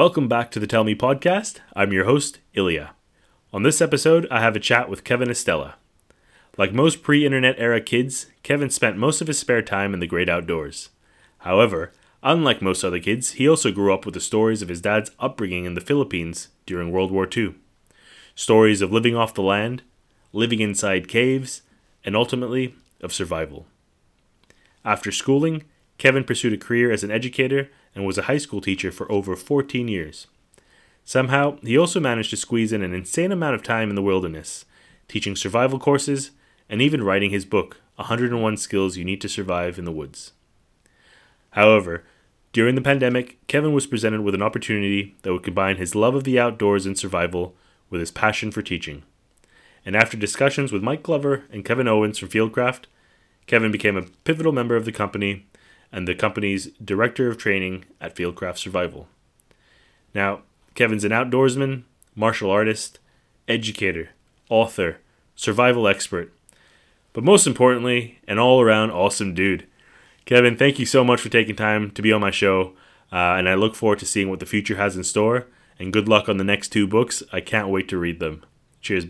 Welcome back to the Tell Me podcast. I'm your host, Ilya. On this episode, I have a chat with Kevin Estela. Like most pre internet era kids, Kevin spent most of his spare time in the great outdoors. However, unlike most other kids, he also grew up with the stories of his dad's upbringing in the Philippines during World War II. Stories of living off the land, living inside caves, and ultimately, of survival. After schooling, Kevin pursued a career as an educator and was a high school teacher for over 14 years. Somehow, he also managed to squeeze in an insane amount of time in the wilderness, teaching survival courses and even writing his book, 101 Skills You Need to Survive in the Woods. However, during the pandemic, Kevin was presented with an opportunity that would combine his love of the outdoors and survival with his passion for teaching. And after discussions with Mike Glover and Kevin Owens from Fieldcraft, Kevin became a pivotal member of the company and the company's Director of Training at Fieldcraft Survival. Now, Kevin's an outdoorsman, martial artist, educator, author, survival expert, but most importantly, an all around awesome dude. Kevin, thank you so much for taking time to be on my show, uh, and I look forward to seeing what the future has in store. And good luck on the next two books. I can't wait to read them. Cheers.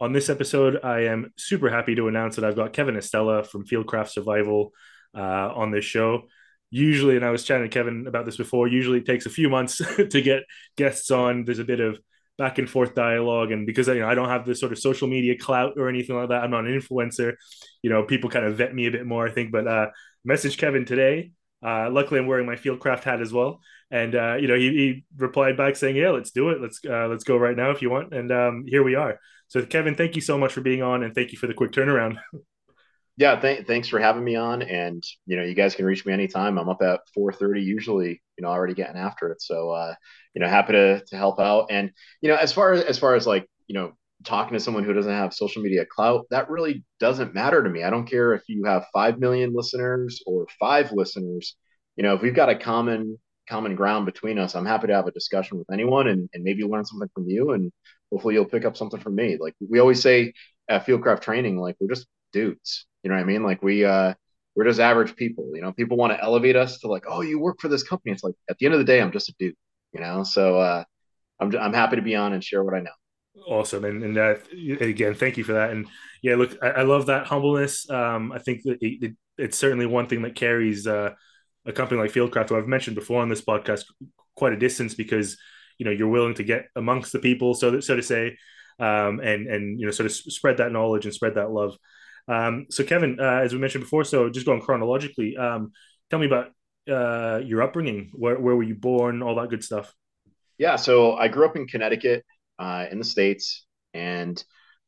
On this episode, I am super happy to announce that I've got Kevin Estela from Fieldcraft Survival uh, on this show. Usually, and I was chatting to Kevin about this before, usually it takes a few months to get guests on. There's a bit of back and forth dialogue. And because you know, I don't have this sort of social media clout or anything like that, I'm not an influencer. You know, people kind of vet me a bit more, I think. But uh, message Kevin today. Uh, luckily, I'm wearing my Fieldcraft hat as well, and uh, you know, he, he, replied back saying, "Yeah, let's do it. Let's uh, let's go right now if you want." And um, here we are. So, Kevin, thank you so much for being on, and thank you for the quick turnaround. yeah, th- thanks for having me on. And you know, you guys can reach me anytime. I'm up at 4:30 usually. You know, already getting after it. So uh, you know, happy to to help out. And you know, as far as as far as like you know, talking to someone who doesn't have social media clout, that really doesn't matter to me. I don't care if you have five million listeners or five listeners. You know, if we've got a common common ground between us, I'm happy to have a discussion with anyone and, and maybe learn something from you and hopefully you'll pick up something from me. Like we always say at Fieldcraft training, like we're just dudes you know what I mean? Like we uh we're just average people. You know, people want to elevate us to like, oh, you work for this company. It's like at the end of the day, I'm just a dude. You know, so uh, I'm I'm happy to be on and share what I know. Awesome, and and that again, thank you for that. And yeah, look, I, I love that humbleness. Um, I think that it, it, it's certainly one thing that carries uh, a company like Fieldcraft, who I've mentioned before on this podcast, quite a distance because you know you're willing to get amongst the people, so that so to say, um, and and you know sort of spread that knowledge and spread that love. Um, so, Kevin, uh, as we mentioned before, so just going chronologically, um, tell me about uh, your upbringing. Where, where were you born? All that good stuff. Yeah, so I grew up in Connecticut, uh, in the states, and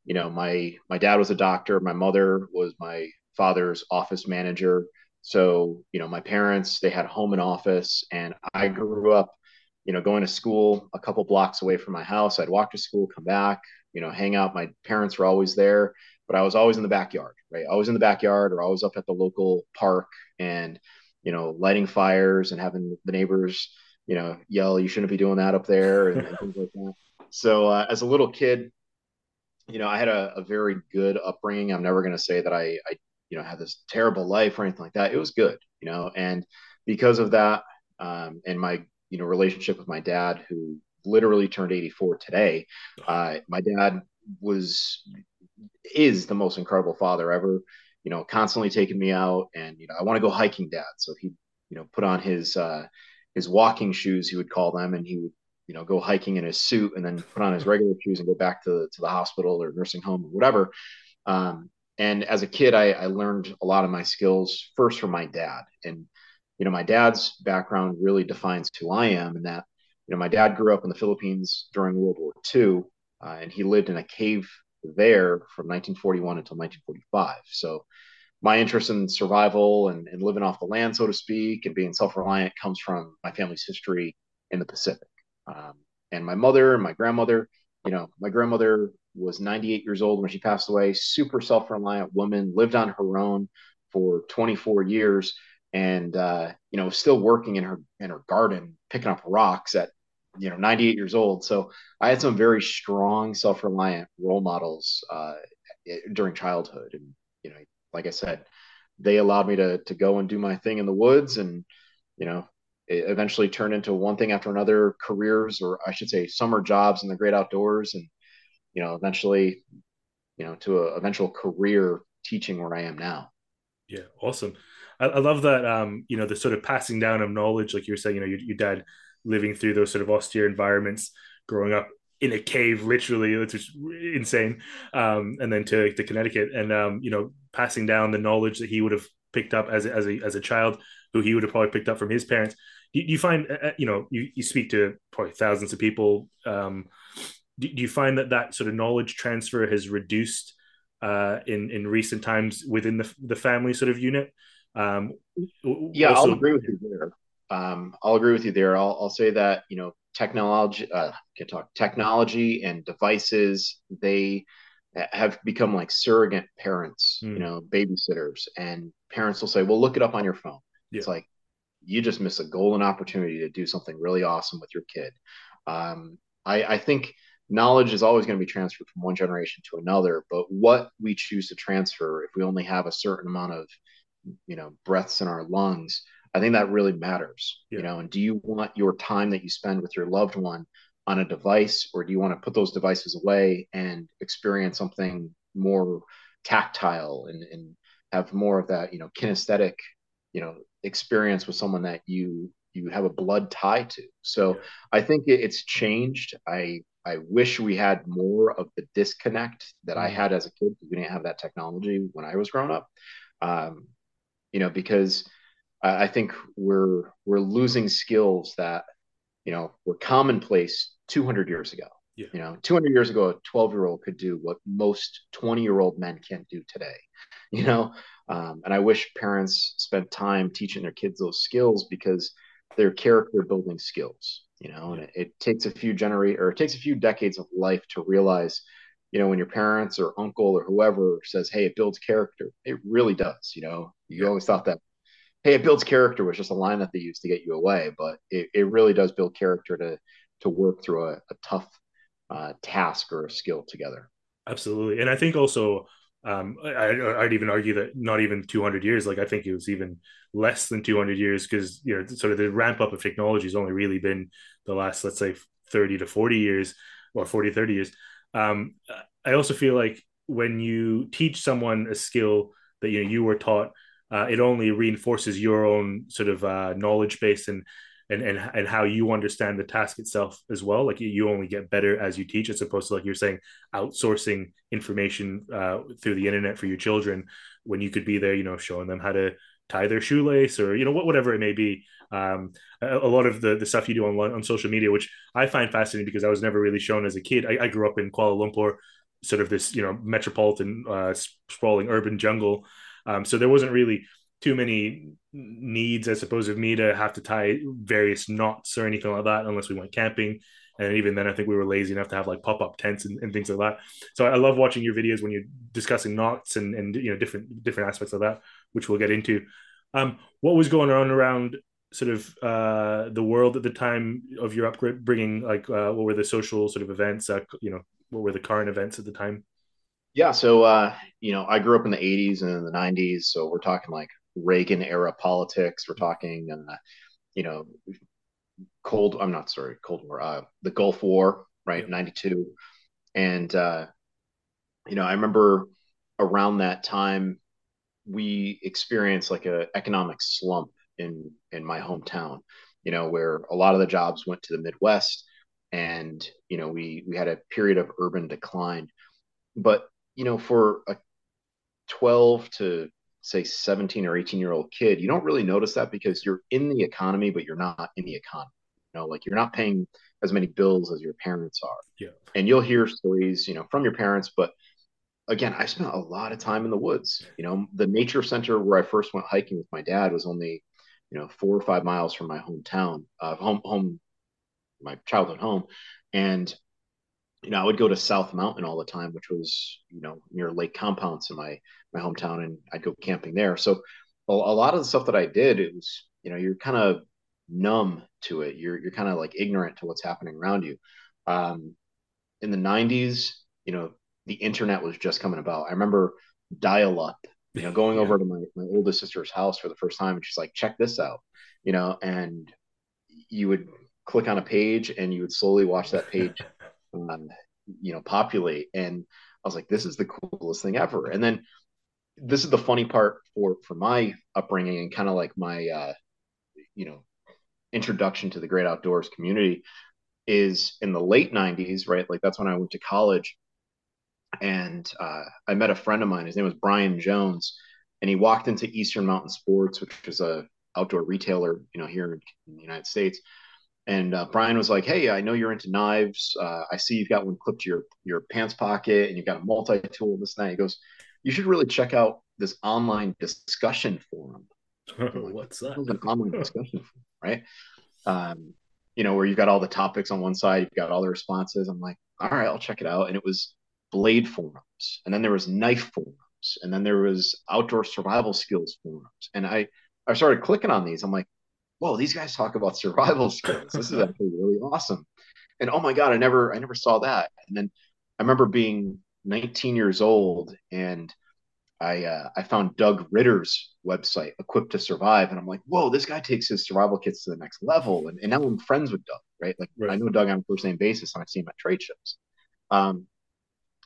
you know, my my dad was a doctor. My mother was my father's office manager. So, you know, my parents they had home and office, and I grew up, you know, going to school a couple blocks away from my house. I'd walk to school, come back, you know, hang out. My parents were always there but I was always in the backyard, right? Always in the backyard or always up at the local park and, you know, lighting fires and having the neighbors, you know, yell, you shouldn't be doing that up there and, and things like that. So uh, as a little kid, you know, I had a, a very good upbringing. I'm never going to say that I, I, you know, had this terrible life or anything like that. It was good, you know, and because of that, um, and my, you know, relationship with my dad, who literally turned 84 today, uh, my dad was is the most incredible father ever. You know, constantly taking me out, and you know, I want to go hiking, Dad. So he, you know, put on his uh, his walking shoes, he would call them, and he would, you know, go hiking in his suit, and then put on his regular shoes and go back to to the hospital or nursing home or whatever. Um, and as a kid, I, I learned a lot of my skills first from my dad, and you know, my dad's background really defines who I am, and that you know, my dad grew up in the Philippines during World War II, uh, and he lived in a cave there from 1941 until 1945. So my interest in survival and, and living off the land, so to speak, and being self reliant comes from my family's history in the Pacific. Um, and my mother and my grandmother, you know, my grandmother was 98 years old when she passed away, super self reliant woman, lived on her own for 24 years and uh, you know still working in her in her garden picking up rocks at you know 98 years old. So i had some very strong self-reliant role models uh, during childhood. And you know like i said they allowed me to to go and do my thing in the woods and you know it eventually turned into one thing after another careers or i should say summer jobs in the great outdoors and you know eventually you know to a eventual career teaching where i am now. Yeah awesome. I, I love that um you know the sort of passing down of knowledge like you were saying you know your, your dad living through those sort of austere environments growing up in a cave literally which is insane um and then to, to connecticut. And um you know passing down the knowledge that he would have picked up as a, as a as a child who he would have probably picked up from his parents. Do you find uh, uh, you know you, you speak to probably thousands of people um do, do you find that that sort of knowledge transfer has reduced uh in in recent times within the the family sort of unit? Um, yeah, also, I'll agree with you there. Um, I'll agree with you there. I'll, I'll say that you know technology, uh, can talk technology and devices. They have become like surrogate parents, mm. you hmm. know, babysitters, and parents will say, "Well, look it up on your phone." Yeah. It's like you just miss a golden opportunity to do something really awesome with your kid. Um, I, I think knowledge is always going to be transferred from one generation to another, but what we choose to transfer, if we only have a certain amount of you know breaths in our lungs i think that really matters yeah. you know and do you want your time that you spend with your loved one on a device or do you want to put those devices away and experience something more tactile and, and have more of that you know kinesthetic you know experience with someone that you you have a blood tie to so yeah. i think it's changed i i wish we had more of the disconnect that mm-hmm. i had as a kid because we didn't have that technology when i was growing up um, you know, because I, I think we're we're losing skills that you know were commonplace 200 years ago. Yeah. You know, 200 years ago, a 12 year old could do what most 20 year old men can't do today. You know, um, and I wish parents spent time teaching their kids those skills because they're character building skills. You know, and it, it takes a few generate or it takes a few decades of life to realize you know, when your parents or uncle or whoever says, "Hey, it builds character," it really does. You know, you always thought that, "Hey, it builds character" was just a line that they used to get you away, but it, it really does build character to to work through a, a tough uh, task or a skill together. Absolutely, and I think also um, I, would even argue that not even 200 years. Like I think it was even less than 200 years because you know sort of the ramp up of technology has only really been the last let's say 30 to 40 years or 40 30 years. Um, I also feel like when you teach someone a skill that you know you were taught, uh, it only reinforces your own sort of uh, knowledge base and and and and how you understand the task itself as well. Like you only get better as you teach, as opposed to like you're saying, outsourcing information uh, through the internet for your children when you could be there, you know, showing them how to tie their shoelace or you know whatever it may be. Um, a, a, lot of the, the stuff you do on on social media, which I find fascinating because I was never really shown as a kid. I, I grew up in Kuala Lumpur, sort of this you know metropolitan uh, sprawling urban jungle, um, so there wasn't really too many needs, I suppose, of me to have to tie various knots or anything like that, unless we went camping. And even then, I think we were lazy enough to have like pop up tents and, and, things like that. So I love watching your videos when you're discussing knots and, and you know different different aspects of that, which we'll get into. Um, what was going on around sort of uh, the world at the time of your upgrade, bringing Like, uh, what were the social sort of events? Uh, you know, what were the current events at the time? Yeah, so uh, you know, I grew up in the '80s and the '90s, so we're talking like Reagan era politics. We're talking, uh, you know, Cold. I'm not sorry, Cold War. Uh, the Gulf War, right? '92, and uh, you know, I remember around that time we experienced like a economic slump in in my hometown you know where a lot of the jobs went to the midwest and you know we we had a period of urban decline but you know for a 12 to say 17 or 18 year old kid you don't really notice that because you're in the economy but you're not in the economy you know like you're not paying as many bills as your parents are. Yeah. And you'll hear stories you know from your parents but again, I spent a lot of time in the woods. You know, the nature center where I first went hiking with my dad was only, you know, four or five miles from my hometown, uh, home, home, my childhood home, and you know, I would go to South Mountain all the time, which was, you know, near Lake Compounce in my my hometown, and I'd go camping there. So a, a lot of the stuff that I did, it was, you know, you're kind of numb to it. You're you're kind of like ignorant to what's happening around you. Um, in the 90s, you know, the internet was just coming about. I remember dial up, you know, going yeah. over to my, my oldest sister's house for the first time and she's like, check this out, you know, and you would click on a page and you would slowly watch that page, um, you know, populate. And I was like, this is the coolest thing ever. And then this is the funny part for, for my upbringing and kind of like my, uh, you know, introduction to the great outdoors community is in the late 90s, right? Like that's when I went to college and uh, I met a friend of mine. His name was Brian Jones, and he walked into Eastern Mountain Sports, which is a outdoor retailer, you know, here in the United States. And uh, Brian was like, "Hey, I know you're into knives. Uh, I see you've got one clipped to your your pants pocket, and you've got a multi tool. This night." He goes, "You should really check out this online discussion forum." like, What's that? An online discussion forum, right? Um, you know, where you've got all the topics on one side, you've got all the responses. I'm like, all right, I'll check it out. And it was blade forums, and then there was knife forums, and then there was outdoor survival skills forums. And I, I started clicking on these. I'm like, whoa, these guys talk about survival skills. This is actually really awesome. And oh my God, I never, I never saw that. And then I remember being 19 years old and I uh, I found Doug Ritter's website, Equipped to Survive, and I'm like, whoa, this guy takes his survival kits to the next level. And, and now I'm friends with Doug, right? Like right. I know Doug on a first name basis, and I see him at trade shows. Um,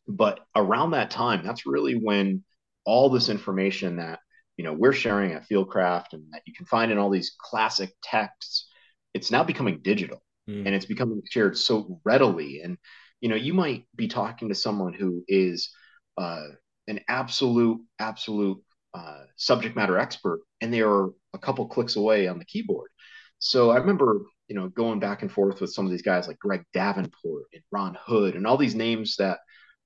but around that time, that's really when all this information that you know we're sharing at Fieldcraft and that you can find in all these classic texts, it's now becoming digital mm. and it's becoming shared so readily. And you know, you might be talking to someone who is uh, an absolute, absolute uh, subject matter expert, and they are a couple clicks away on the keyboard. So I remember, you know, going back and forth with some of these guys like Greg Davenport and Ron Hood and all these names that,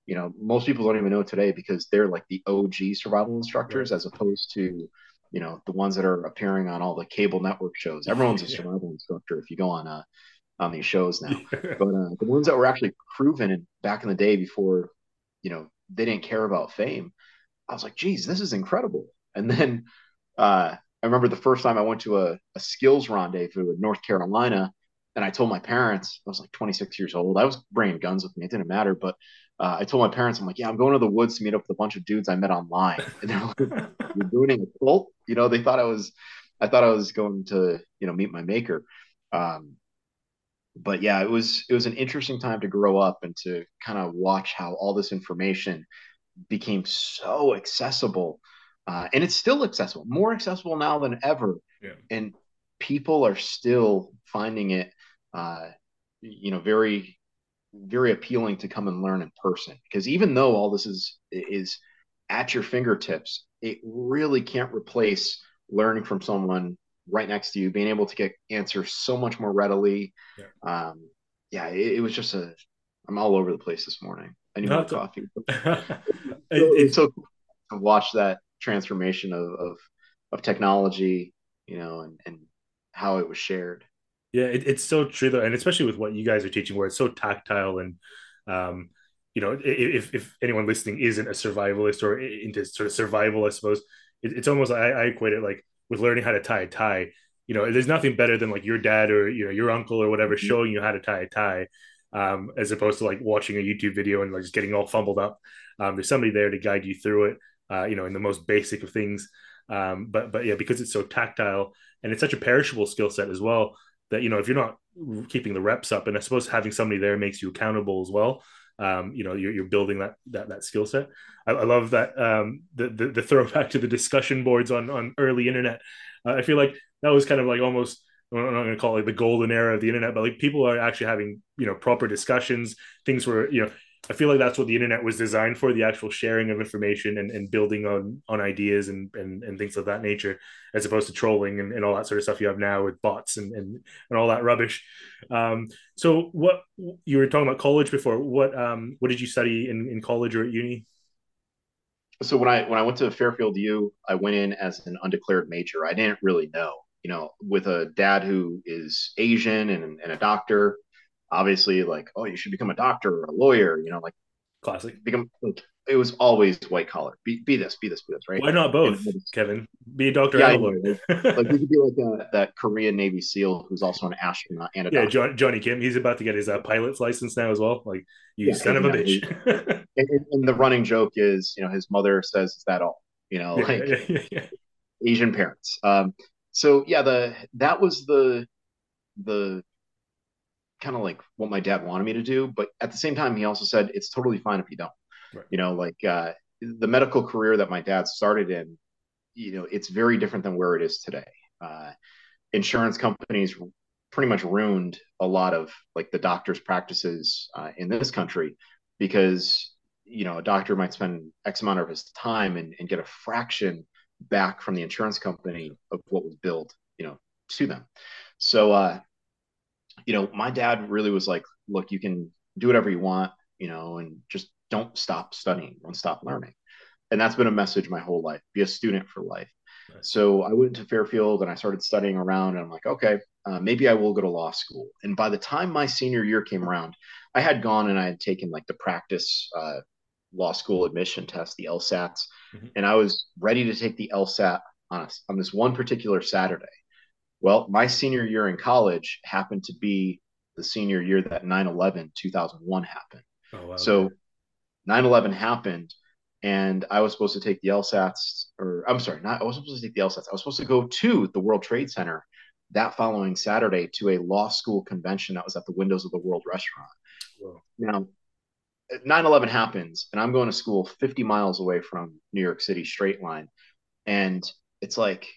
you know, most people don't even know today because they're like the OG survival instructors right. as opposed to, you know, the ones that are appearing on all the cable network shows. Everyone's a survival yeah. instructor if you go on uh on these shows now. but uh, the ones that were actually proven back in the day before, you know, they didn't care about fame. I was like, geez, this is incredible. And then uh, I remember the first time I went to a, a skills rendezvous in North Carolina, and I told my parents, I was like 26 years old. I was bringing guns with me. It didn't matter. But uh, I told my parents, I'm like, yeah, I'm going to the woods to meet up with a bunch of dudes I met online. And they're like, you're doing a cult? You know, they thought I was, I thought I was going to, you know, meet my maker. Um, but yeah, it was it was an interesting time to grow up and to kind of watch how all this information became so accessible, uh, and it's still accessible, more accessible now than ever. Yeah. And people are still finding it, uh, you know, very very appealing to come and learn in person because even though all this is is at your fingertips, it really can't replace learning from someone right next to you, being able to get answers so much more readily. Yeah, um, yeah it, it, was just a. I'm all over the place this morning. I need more coffee. it's so cool to watch that transformation of, of of technology, you know, and and how it was shared. Yeah, it, it's so true though, and especially with what you guys are teaching, where it's so tactile and. Um, you know, if, if anyone listening isn't a survivalist or into sort of survival, I suppose it, it's almost I, I equate it like with learning how to tie a tie. You know, there's nothing better than like your dad or you know your uncle or whatever mm-hmm. showing you how to tie a tie, um, as opposed to like watching a YouTube video and like just getting all fumbled up. Um, there's somebody there to guide you through it. Uh, you know, in the most basic of things. Um, but but yeah, because it's so tactile and it's such a perishable skill set as well that you know if you're not keeping the reps up, and I suppose having somebody there makes you accountable as well um, you know you're, you're building that that that skill set. I, I, love that um, the, the, the throwback to the discussion boards on on early internet. Uh, I feel like that was kind of like almost I'm not going to call it the golden era of the internet, but like people are actually having you know proper discussions. Things were you know I feel like that's what the internet was designed for the actual sharing of information and, and building on on ideas and, and and things of that nature as opposed to trolling and, and all that sort of stuff you have now with bots and and, and all that rubbish. Um, so what you were talking about college before. What um what did you study in, in college or at uni? So when I when I went to Fairfield U, I went in as an undeclared major. I didn't really know, you know, with a dad who is Asian and, and a doctor, obviously like, oh, you should become a doctor or a lawyer, you know, like classic. Become like it was always white collar. Be, be this, be this, be this, right? Why not both, Kevin? Be a doctor yeah, and a lawyer. like, you could be like a, that Korean Navy SEAL who's also an astronaut and a yeah, John, Jonny Kim. He's about to get his uh, pilot's license now as well. Like you yeah, son of a bitch. and, and, the running joke is, you know, his mother says, "Is that all?" You know, like Asian parents. Um, so yeah, the that was the the kind of like what my dad wanted me to do, but at the same time, he also said it's totally fine if you don't. Right. You know, like uh, the medical career that my dad started in, you know, it's very different than where it is today. Uh, insurance companies pretty much ruined a lot of like the doctors' practices uh, in this country because you know a doctor might spend X amount of his time and, and get a fraction back from the insurance company of what was billed, you know, to them. So, uh, you know, my dad really was like, look, you can do whatever you want, you know, and just don't stop studying, don't stop learning. And that's been a message my whole life be a student for life. Right. So I went to Fairfield and I started studying around, and I'm like, okay, uh, maybe I will go to law school. And by the time my senior year came around, I had gone and I had taken like the practice uh, law school admission test, the LSATs, mm-hmm. and I was ready to take the LSAT on, a, on this one particular Saturday. Well, my senior year in college happened to be the senior year that 9 11 2001 happened. Oh, wow. So 9 11 happened, and I was supposed to take the LSATs, or I'm sorry, not I wasn't supposed to take the LSATs. I was supposed to go to the World Trade Center that following Saturday to a law school convention that was at the Windows of the World restaurant. Now, 9 11 happens, and I'm going to school 50 miles away from New York City straight line. And it's like,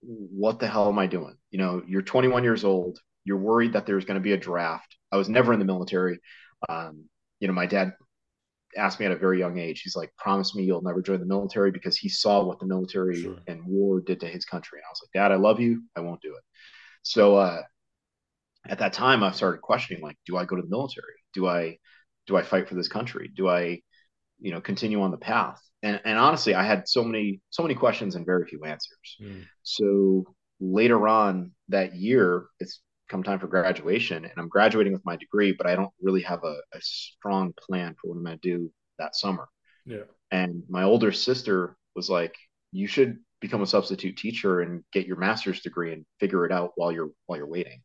what the hell am I doing? You know, you're 21 years old. You're worried that there's going to be a draft. I was never in the military. Um, you know, my dad asked me at a very young age. He's like, "Promise me you'll never join the military," because he saw what the military sure. and war did to his country. And I was like, "Dad, I love you. I won't do it." So uh, at that time, I started questioning, like, do I go to the military? Do I do I fight for this country? Do I, you know, continue on the path? And and honestly, I had so many so many questions and very few answers. Mm. So later on that year, it's come time for graduation and I'm graduating with my degree, but I don't really have a, a strong plan for what I'm going to do that summer. Yeah. And my older sister was like, you should become a substitute teacher and get your master's degree and figure it out while you're, while you're waiting.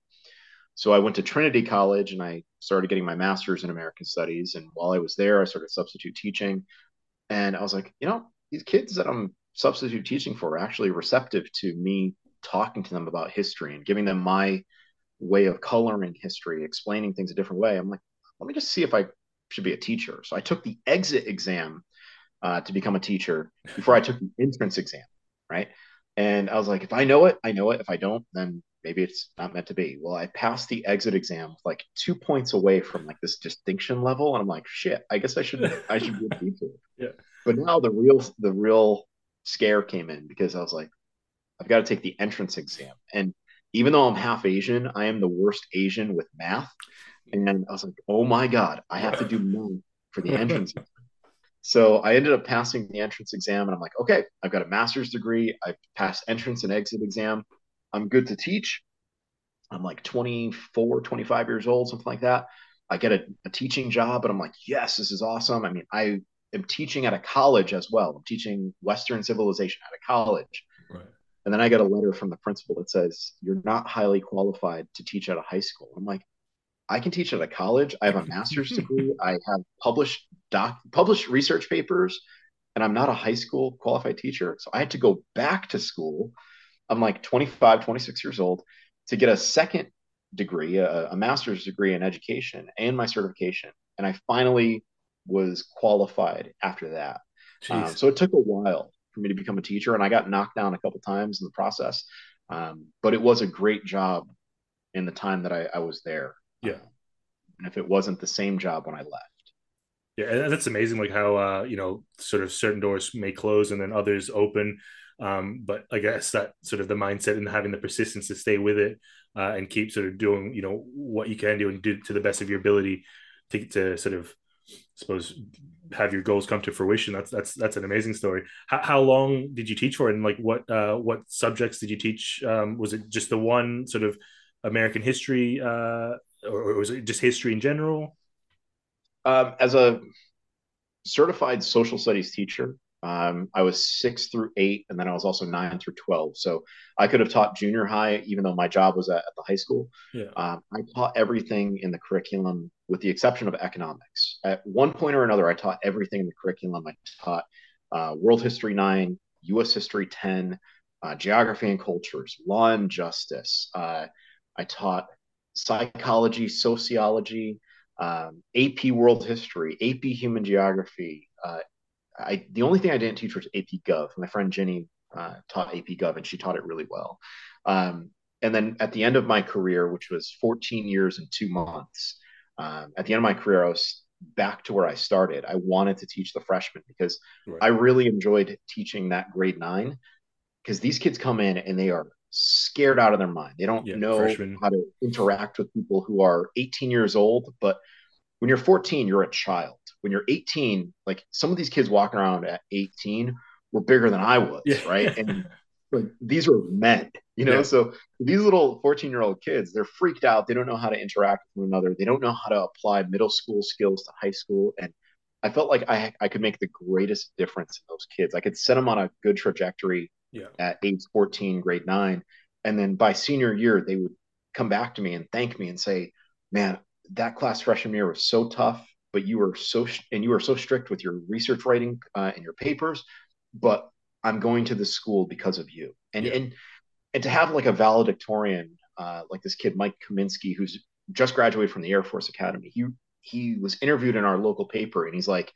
So I went to Trinity College and I started getting my master's in American studies. And while I was there, I started substitute teaching. And I was like, you know, these kids that I'm substitute teaching for are actually receptive to me talking to them about history and giving them my way of coloring history, explaining things a different way. I'm like, let me just see if I should be a teacher. So I took the exit exam uh, to become a teacher before I took the entrance exam, right? And I was like, if I know it, I know it. If I don't, then maybe it's not meant to be. Well, I passed the exit exam like two points away from like this distinction level, and I'm like, shit, I guess I should I should be a teacher. yeah. But now the real the real scare came in because I was like, I've got to take the entrance exam, and even though I'm half Asian, I am the worst Asian with math. And I was like, oh my God, I have to do math for the entrance. so I ended up passing the entrance exam and I'm like, okay, I've got a master's degree. I've passed entrance and exit exam. I'm good to teach. I'm like 24, 25 years old, something like that. I get a, a teaching job and I'm like, yes, this is awesome. I mean, I am teaching at a college as well. I'm teaching Western civilization at a college. Right. And then I get a letter from the principal that says, You're not highly qualified to teach at a high school. I'm like, I can teach at a college. I have a master's degree. I have published doc published research papers, and I'm not a high school qualified teacher. So I had to go back to school. I'm like 25, 26 years old to get a second degree, a, a master's degree in education and my certification. And I finally was qualified after that. Um, so it took a while for me to become a teacher, and I got knocked down a couple times in the process. Um, but it was a great job in the time that I, I was there. Yeah. Um, and if it wasn't the same job when I left. Yeah, and that's amazing. Like how uh, you know, sort of certain doors may close and then others open. Um, but I guess that sort of the mindset and having the persistence to stay with it uh, and keep sort of doing, you know, what you can do and do to the best of your ability to, to sort of, I suppose, have your goals come to fruition. That's that's that's an amazing story. How, how long did you teach for and like what uh, what subjects did you teach? Um, was it just the one sort of American history, uh, or, was it just history in general? Um, as a certified social studies teacher, um, I was six through eight, and then I was also nine through 12. So I could have taught junior high, even though my job was at, at the high school. Yeah. Um, I taught everything in the curriculum with the exception of economics. At one point or another, I taught everything in the curriculum. I taught uh, World History 9, US History 10, uh, Geography and Cultures, Law and Justice. Uh, I taught psychology, sociology, um, AP World History, AP Human Geography, uh, I the only thing I didn't teach was AP Gov. My friend Jenny uh, taught AP Gov, and she taught it really well. Um, and then at the end of my career, which was 14 years and two months, um, at the end of my career, I was back to where I started. I wanted to teach the freshmen because right. I really enjoyed teaching that grade nine because these kids come in and they are scared out of their mind. They don't yeah, know freshmen. how to interact with people who are 18 years old, but when you're 14, you're a child. When you're 18, like some of these kids walking around at 18 were bigger than I was, yeah. right? And like these were men, you know. Yeah. So these little 14 year old kids, they're freaked out. They don't know how to interact with one another. They don't know how to apply middle school skills to high school. And I felt like I I could make the greatest difference in those kids. I could set them on a good trajectory yeah. at age 14, grade nine, and then by senior year they would come back to me and thank me and say, "Man, that class freshman year was so tough, but you were so and you were so strict with your research writing uh, and your papers. But I'm going to the school because of you, and yeah. and and to have like a valedictorian uh, like this kid Mike Kaminsky, who's just graduated from the Air Force Academy. He he was interviewed in our local paper, and he's like,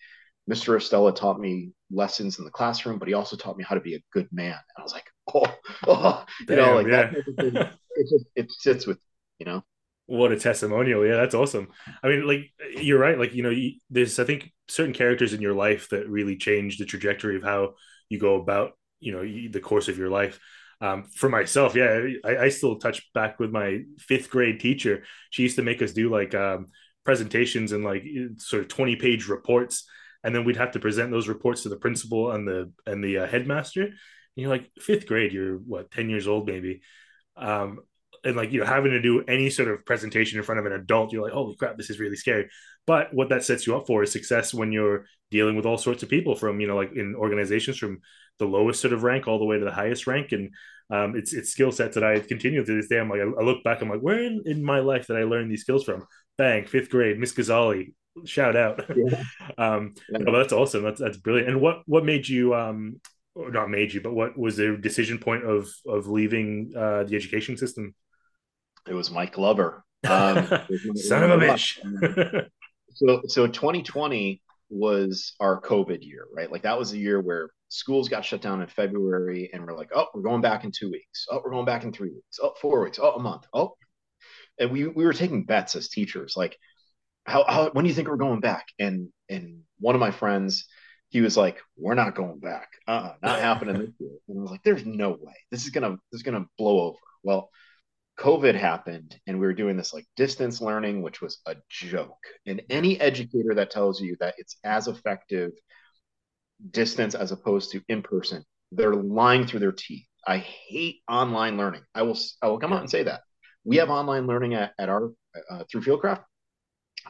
Mr. Estela taught me lessons in the classroom, but he also taught me how to be a good man. And I was like, oh, oh you know, like yeah. that. It just it sits with you know what a testimonial. Yeah that's awesome. I mean like you're right. Like you know there's i think certain characters in your life that really change the trajectory of how you go about you know the course of your life. Um, for myself yeah I, I, still touch back with my fifth grade teacher. She used to make us do like um, presentations and like sort of 20 page reports. And then we'd have to present those reports to the principal and the and the uh, headmaster. And you're like fifth grade you're what 10 years old maybe. Um, and like you know having to do any sort of presentation in front of an adult you're like holy crap this is really scary but what that sets you up for is success when you're dealing with all sorts of people from you know like in organizations from the lowest sort of rank all the way to the highest rank and um, it's it's skill sets that I continue to this day. I'm like I, look back, I'm like, where in, in my life that I learned these skills from? Bang, fifth grade, Miss Ghazali, shout out. Yeah. um, yeah. But that's awesome. That's that's brilliant. And what what made you um or not made you, but what was the decision point of of leaving uh, the education system? It was Mike Glover. Um, Son of a bitch. so, so 2020 was our COVID year, right? Like that was the year where schools got shut down in February, and we're like, oh, we're going back in two weeks. Oh, we're going back in three weeks. Oh, four weeks. Oh, a month. Oh, and we we were taking bets as teachers, like, how, how when do you think we're going back? And and one of my friends, he was like, "We're not going back. Uh, uh-uh, not happening this year." And I was like, "There's no way. This is gonna this is gonna blow over." Well, COVID happened and we were doing this like distance learning, which was a joke. And any educator that tells you that it's as effective distance as opposed to in person, they're lying through their teeth. I hate online learning. I will I will come out and say that. We have online learning at, at our uh, through Fieldcraft.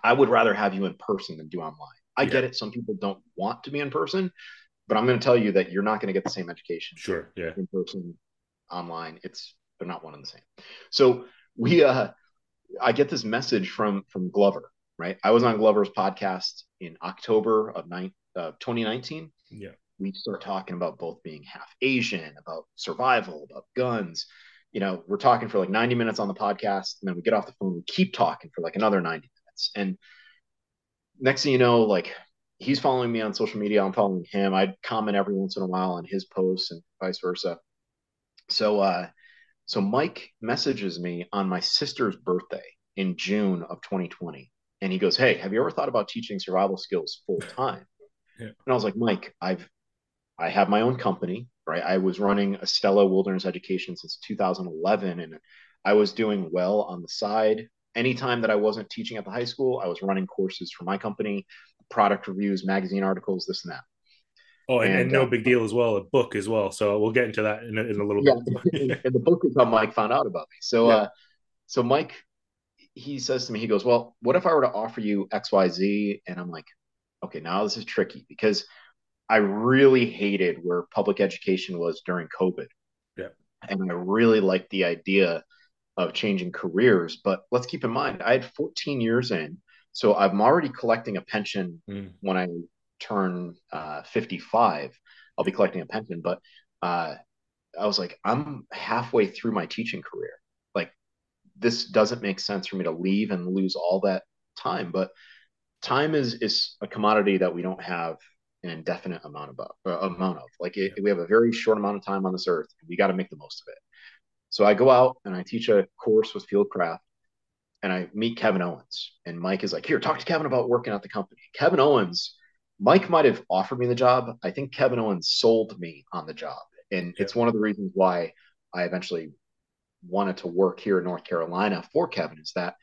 I would rather have you in person than do online. I yeah. get it. Some people don't want to be in person, but I'm going to tell you that you're not going to get the same education. Sure. Yeah. In person, online, it's they're not one and the same. So we, uh, I get this message from from Glover. Right, I was on Glover's podcast in October of nine, uh, 2019. Yeah, we start talking about both being half Asian, about survival, about guns. You know, we're talking for like 90 minutes on the podcast, and then we get off the phone. We keep talking for like another 90 minutes, and next thing you know, like he's following me on social media. I'm following him. I'd comment every once in a while on his posts and vice versa. So uh, so Mike messages me on my sister's birthday in June of 2020. And he goes, Hey, have you ever thought about teaching survival skills full time? yeah. And I was like, Mike, I've I have my own company, right? I was running Estela Wilderness Education since 2011 and I was doing well on the side. anytime that I wasn't teaching at the high school, I was running courses for my company, product reviews, magazine articles, this and that. Oh, and, and, and no uh, big deal as well, a book as well. So we'll get into that in a, in a little yeah, bit. and the book is how Mike found out about me. So, yeah. uh, so Mike, he says to me, he goes, "Well, what if I were to offer you X, Y, Z?" And I'm like, "Okay, now this is tricky because I really hated where public education was during COVID. Yeah, and I really liked the idea of changing careers. But let's keep in mind, I had 14 years in, so I'm already collecting a pension mm. when I turn uh, 55. I'll be collecting a pension, but uh, I was like, I'm halfway through my teaching career. Like, this doesn't make sense for me to leave and lose all that time. But time is is a commodity that we don't have an indefinite amount of uh, amount of. Like, it, yeah. we have a very short amount of time on this earth. We got to make the most of it. So I go out and I teach a course with Fieldcraft and I meet Kevin Owens. And Mike is like, Here, talk to Kevin about working at the company. Kevin Owens, Mike might have offered me the job. I think Kevin Owens sold me on the job. And yeah. it's one of the reasons why I eventually wanted to work here in North Carolina for Kevin is that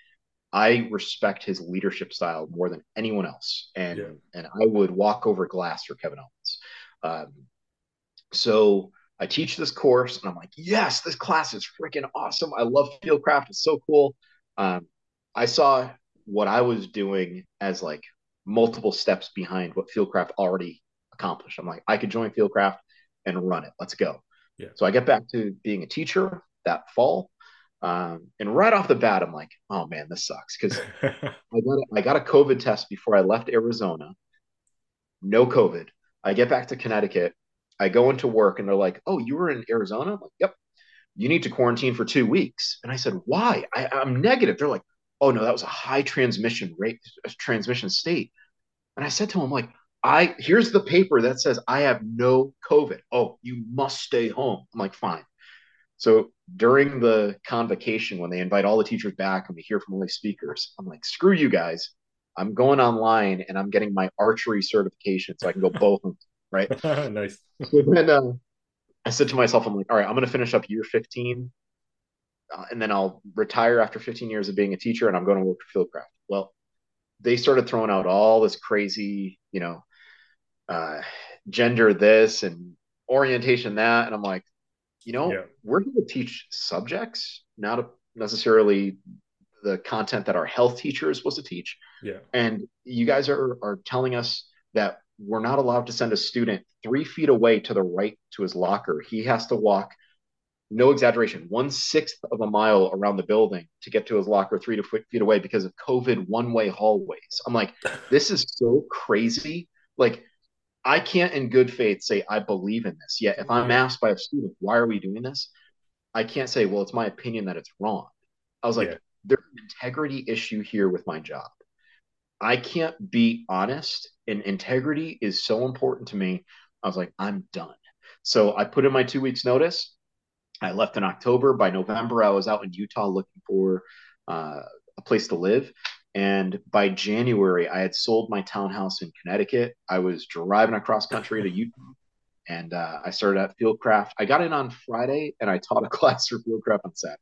I respect his leadership style more than anyone else. And yeah. and I would walk over glass for Kevin Owens. Um, so I teach this course and I'm like, yes, this class is freaking awesome. I love Fieldcraft. It's so cool. Um, I saw what I was doing as like multiple steps behind what Fieldcraft already accomplished. I'm like, I could join Fieldcraft and run it. Let's go. Yeah. So I get back to being a teacher that fall. Um, and right off the bat, I'm like, oh man, this sucks because I, got a, I got a COVID test before I left Arizona. No COVID. I get back to Connecticut I go into work and they're like, "Oh, you were in Arizona?" I'm like, "Yep." You need to quarantine for two weeks. And I said, "Why?" I, I'm negative. They're like, "Oh no, that was a high transmission rate, transmission state." And I said to him, "Like, I here's the paper that says I have no COVID. Oh, you must stay home." I'm like, "Fine." So during the convocation, when they invite all the teachers back and we hear from all the speakers, I'm like, "Screw you guys." I'm going online and I'm getting my archery certification so I can go both right? nice. So then uh, I said to myself, I'm like, all right, I'm going to finish up year 15, uh, and then I'll retire after 15 years of being a teacher, and I'm going to work for Fieldcraft. Well, they started throwing out all this crazy, you know, uh, gender this and orientation that, and I'm like, you know, yeah. we're going to teach subjects, not necessarily the content that our health teacher is supposed to teach. Yeah. And you guys are are telling us that we're not allowed to send a student three feet away to the right to his locker. He has to walk, no exaggeration, one sixth of a mile around the building to get to his locker three to feet away because of COVID one way hallways. I'm like, this is so crazy. Like, I can't in good faith say I believe in this. Yet, if I'm asked by a student, why are we doing this? I can't say, well, it's my opinion that it's wrong. I was like, yeah. there's an integrity issue here with my job. I can't be honest, and integrity is so important to me. I was like, I'm done. So I put in my two weeks notice. I left in October. By November, I was out in Utah looking for uh, a place to live. And by January, I had sold my townhouse in Connecticut. I was driving across country to Utah and uh, I started at Fieldcraft. I got in on Friday and I taught a class for Fieldcraft on Saturday.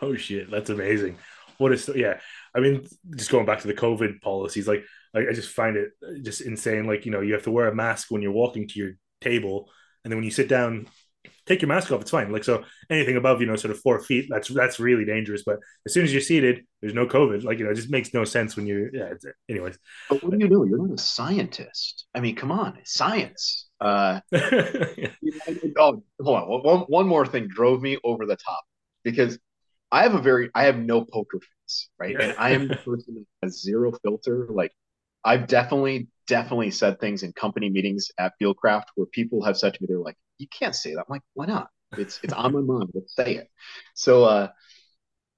Oh shit, that's amazing! What is yeah? I mean, just going back to the COVID policies, like, like I just find it just insane. Like, you know, you have to wear a mask when you're walking to your table, and then when you sit down, take your mask off. It's fine. Like, so anything above, you know, sort of four feet, that's that's really dangerous. But as soon as you're seated, there's no COVID. Like, you know, it just makes no sense when you're. Yeah. anyways. But what do you do? You're not a scientist. I mean, come on, science. Uh, oh, hold on. One, one more thing drove me over the top because I have a very I have no poker face, right? And I am the person that has zero filter. Like I've definitely, definitely said things in company meetings at Fieldcraft where people have said to me, they're like, you can't say that. I'm like, why not? It's it's on my mind. Let's say it. So uh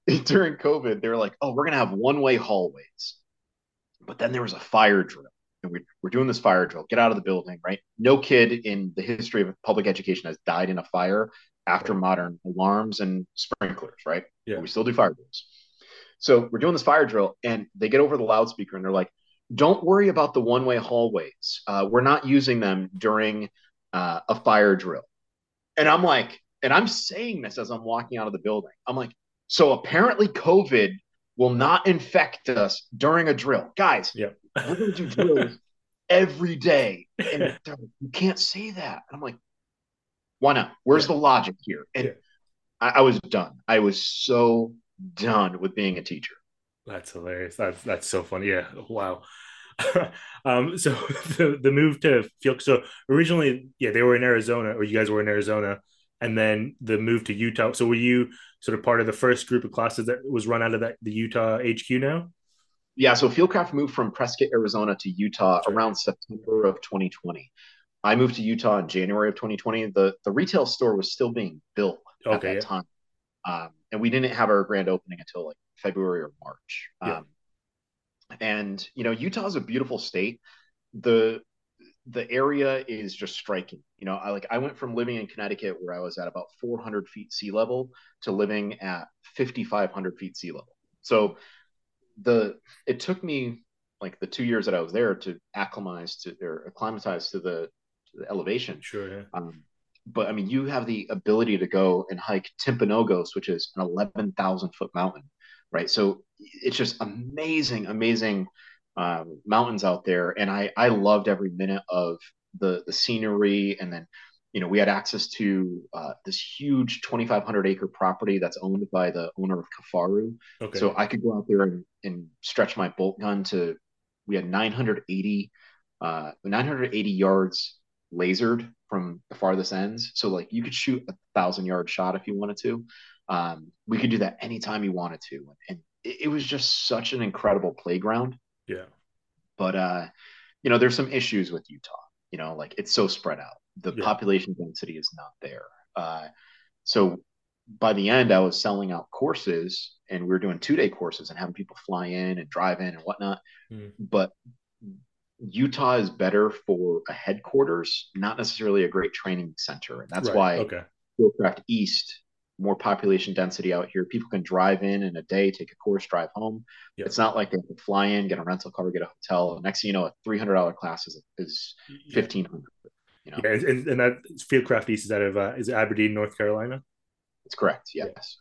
during COVID, they were like, oh, we're gonna have one-way hallways. But then there was a fire drill. And we, we're doing this fire drill. Get out of the building, right? No kid in the history of public education has died in a fire after modern alarms and sprinklers, right? Yeah. we still do fire drills. So we're doing this fire drill, and they get over the loudspeaker and they're like, "Don't worry about the one-way hallways. Uh, we're not using them during uh, a fire drill." And I'm like, and I'm saying this as I'm walking out of the building. I'm like, so apparently COVID will not infect us during a drill. Guys, yeah. we're going to do drills every day. And like, you can't say that. And I'm like, why not? Where's yeah. the logic here? And yeah. I, I was done. I was so done with being a teacher. That's hilarious. That's that's so funny. Yeah. Wow. um, so the the move to field. So originally, yeah, they were in Arizona, or you guys were in Arizona, and then the move to Utah. So were you sort of part of the first group of classes that was run out of that the Utah HQ now? Yeah. So Fieldcraft moved from Prescott, Arizona, to Utah around September of 2020. I moved to Utah in January of 2020. The the retail store was still being built okay, at that yeah. time, um, and we didn't have our grand opening until like February or March. Yeah. And you know, Utah is a beautiful state. The the area is just striking. You know, I like I went from living in Connecticut where I was at about 400 feet sea level to living at 5,500 feet sea level. So the it took me like the two years that I was there to acclimatize to or acclimatize to the the elevation. Sure. Yeah. Um, but I mean, you have the ability to go and hike Timpanogos, which is an 11,000 foot mountain, right? So it's just amazing, amazing um, mountains out there. And I, I loved every minute of the, the scenery. And then, you know, we had access to uh, this huge 2,500 acre property that's owned by the owner of Kafaru. Okay. So I could go out there and, and stretch my bolt gun to, we had 980, uh, 980 yards lasered from the farthest ends. So like you could shoot a thousand yard shot if you wanted to. Um, we could do that anytime you wanted to. And it, it, was just such an incredible playground. Yeah. But uh, you know, there's some issues with Utah. You know, like it's so spread out. The yeah. population density is not there. Uh, so by the end, I was selling out courses and we were doing two day courses and having people fly in and drive in and whatnot. Mm. But Utah is better for a headquarters, not necessarily a great training center. And that's right. why okay. Fieldcraft East, more population density out here. People can drive in in a day, take a course, drive home. Yep. It's not like they to fly in, get a rental car, get a hotel. Next thing you know, a three hundred dollar class is is fifteen hundred. You know? Yeah, and, and that Fieldcraft East is out of uh, is Aberdeen, North Carolina. That's correct. Yes.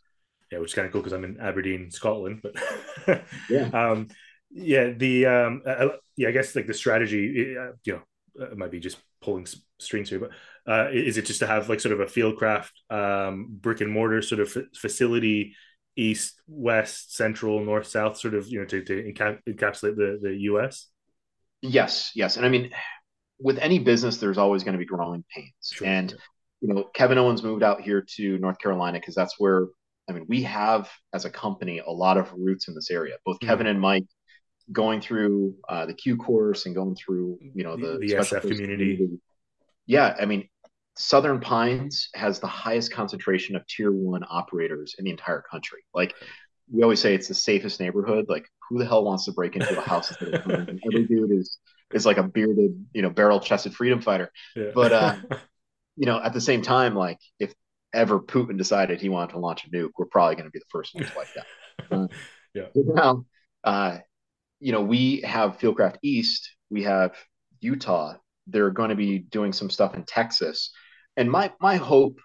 Yeah, which is kind of cool because I'm in Aberdeen, Scotland. But yeah, um, yeah, the um, yeah, I guess like the strategy, uh, you know, it might be just pulling strings here, but uh, is it just to have like sort of a fieldcraft um, brick and mortar sort of facility, east, west, central, north, south, sort of you know to, to encapsulate the the U.S. Yes, yes, and I mean, with any business, there's always going to be growing pains, sure, and you know, Kevin Owens moved out here to North Carolina because that's where I mean, we have as a company a lot of roots in this area. Both mm-hmm. Kevin and Mike going through uh, the Q course and going through you know the, the, the SF community. community. Yeah, I mean, Southern Pines has the highest concentration of tier one operators in the entire country. Like we always say, it's the safest neighborhood. Like who the hell wants to break into a house every dude is is like a bearded, you know, barrel chested freedom fighter. Yeah. But uh, you know, at the same time, like if ever Putin decided he wanted to launch a nuke, we're probably going to be the first ones like that. Uh, yeah. Now, uh, you know, we have Fieldcraft East, we have Utah. They're going to be doing some stuff in Texas. And my my hope,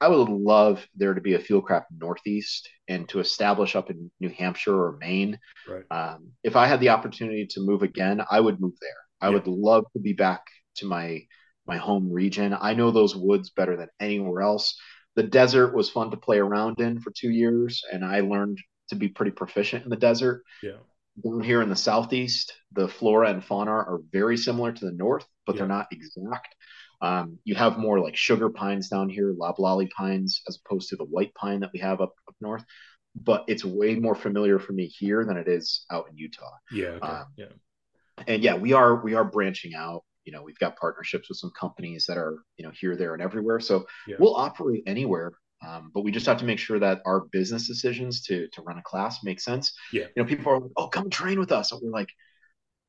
I would love there to be a Fieldcraft Northeast and to establish up in New Hampshire or Maine. Right. Um, if I had the opportunity to move again, I would move there. I yeah. would love to be back to my my home region. I know those woods better than anywhere else. The desert was fun to play around in for two years, and I learned to be pretty proficient in the desert. Yeah down here in the southeast, the flora and fauna are very similar to the north, but yeah. they're not exact. Um, you have more like sugar pines down here, loblolly pines, as opposed to the white pine that we have up, up north. But it's way more familiar for me here than it is out in Utah. Yeah. Okay. Um, yeah. And yeah, we are we are branching out. You know, we've got partnerships with some companies that are you know here, there, and everywhere. So yeah. we'll operate anywhere um, but we just have to make sure that our business decisions to to run a class make sense. Yeah. You know, people are like, "Oh, come train with us." And we're like,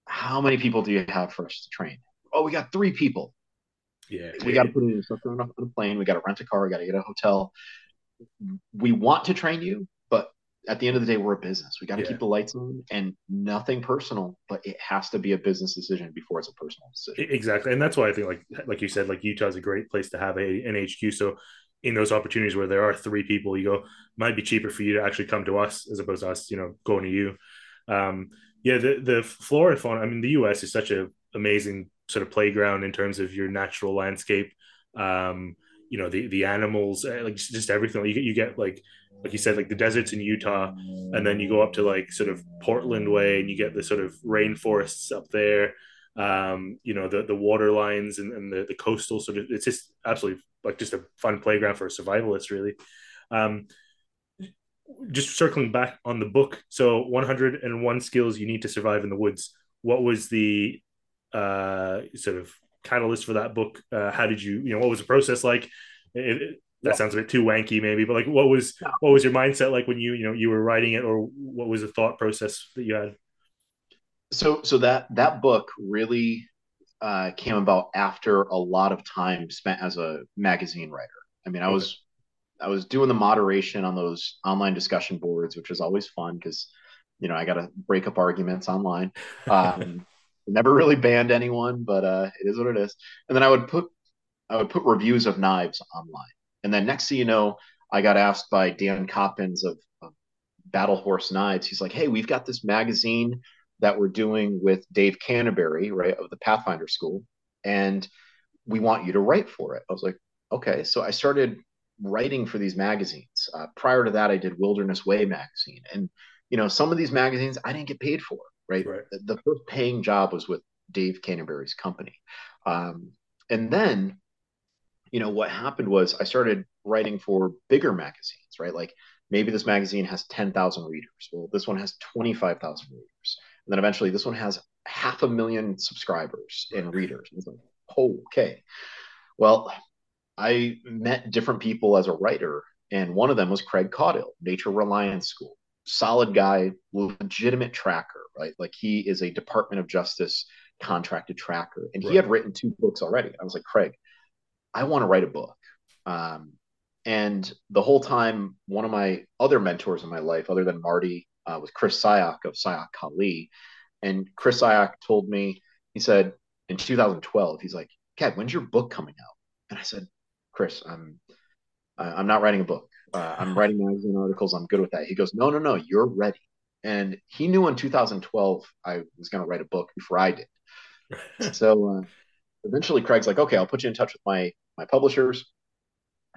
"How many people do you have for us to train?" Oh, we got three people. Yeah. We got to put in stuff on a plane. We got to rent a car. We got to get a hotel. We want to train you, but at the end of the day, we're a business. We got to yeah. keep the lights on and nothing personal, but it has to be a business decision before it's a personal decision. Exactly, and that's why I think, like like you said, like Utah is a great place to have a an HQ. So in those opportunities where there are three people, you go might be cheaper for you to actually come to us as opposed to us, you know, going to you. Um, yeah, the the flora and fauna. I mean, the U.S. is such an amazing sort of playground in terms of your natural landscape. Um, you know, the the animals, eh, like just everything. You get you get like like you said, like the deserts in Utah, and then you go up to like sort of Portland way, and you get the sort of rainforests up there. Um, you know, the the water lines and, and the the coastal sort of. It's just absolutely like just a fun playground for a survivalist, really. Um, just circling back on the book, so 101 skills you need to survive in the woods. What was the uh, sort of catalyst for that book? Uh, how did you, you know, what was the process like? It, it, that yeah. sounds a bit too wanky, maybe, but like, what was yeah. what was your mindset like when you, you know, you were writing it, or what was the thought process that you had? So, so that that book really uh, came about after a lot of time spent as a magazine writer. I mean, I okay. was I was doing the moderation on those online discussion boards, which was always fun because you know I got to break up arguments online. Um, never really banned anyone, but uh, it is what it is. And then I would put I would put reviews of knives online, and then next thing you know, I got asked by Dan Coppins of, of Battle Horse Knives. He's like, "Hey, we've got this magazine that we're doing with Dave Canterbury, right, of the Pathfinder School, and we want you to write for it." I was like, "Okay." So I started writing for these magazines. Uh, prior to that, I did Wilderness Way magazine, and you know, some of these magazines I didn't get paid for right? right. The, the, first paying job was with Dave Canterbury's company. Um, and then, you know, what happened was I started writing for bigger magazines, right? Like maybe this magazine has 10,000 readers. Well, this one has 25,000 readers. And then eventually this one has half a million subscribers and readers. And like, oh, okay. Well, I met different people as a writer, and one of them was Craig Caudill, Nature Reliance School solid guy, legitimate tracker, right? Like he is a Department of Justice contracted tracker, and right. he had written two books already. I was like, Craig, I want to write a book. Um, and the whole time, one of my other mentors in my life, other than Marty, uh, was Chris Sayoc of Sayoc Kali. And Chris Sayoc told me, he said in 2012, he's like, Kat, when's your book coming out? And I said, Chris, I'm I'm not writing a book. Uh, I'm writing magazine articles. I'm good with that. He goes, no, no, no, you're ready. And he knew in 2012 I was going to write a book before I did. so uh, eventually, Craig's like, okay, I'll put you in touch with my my publishers.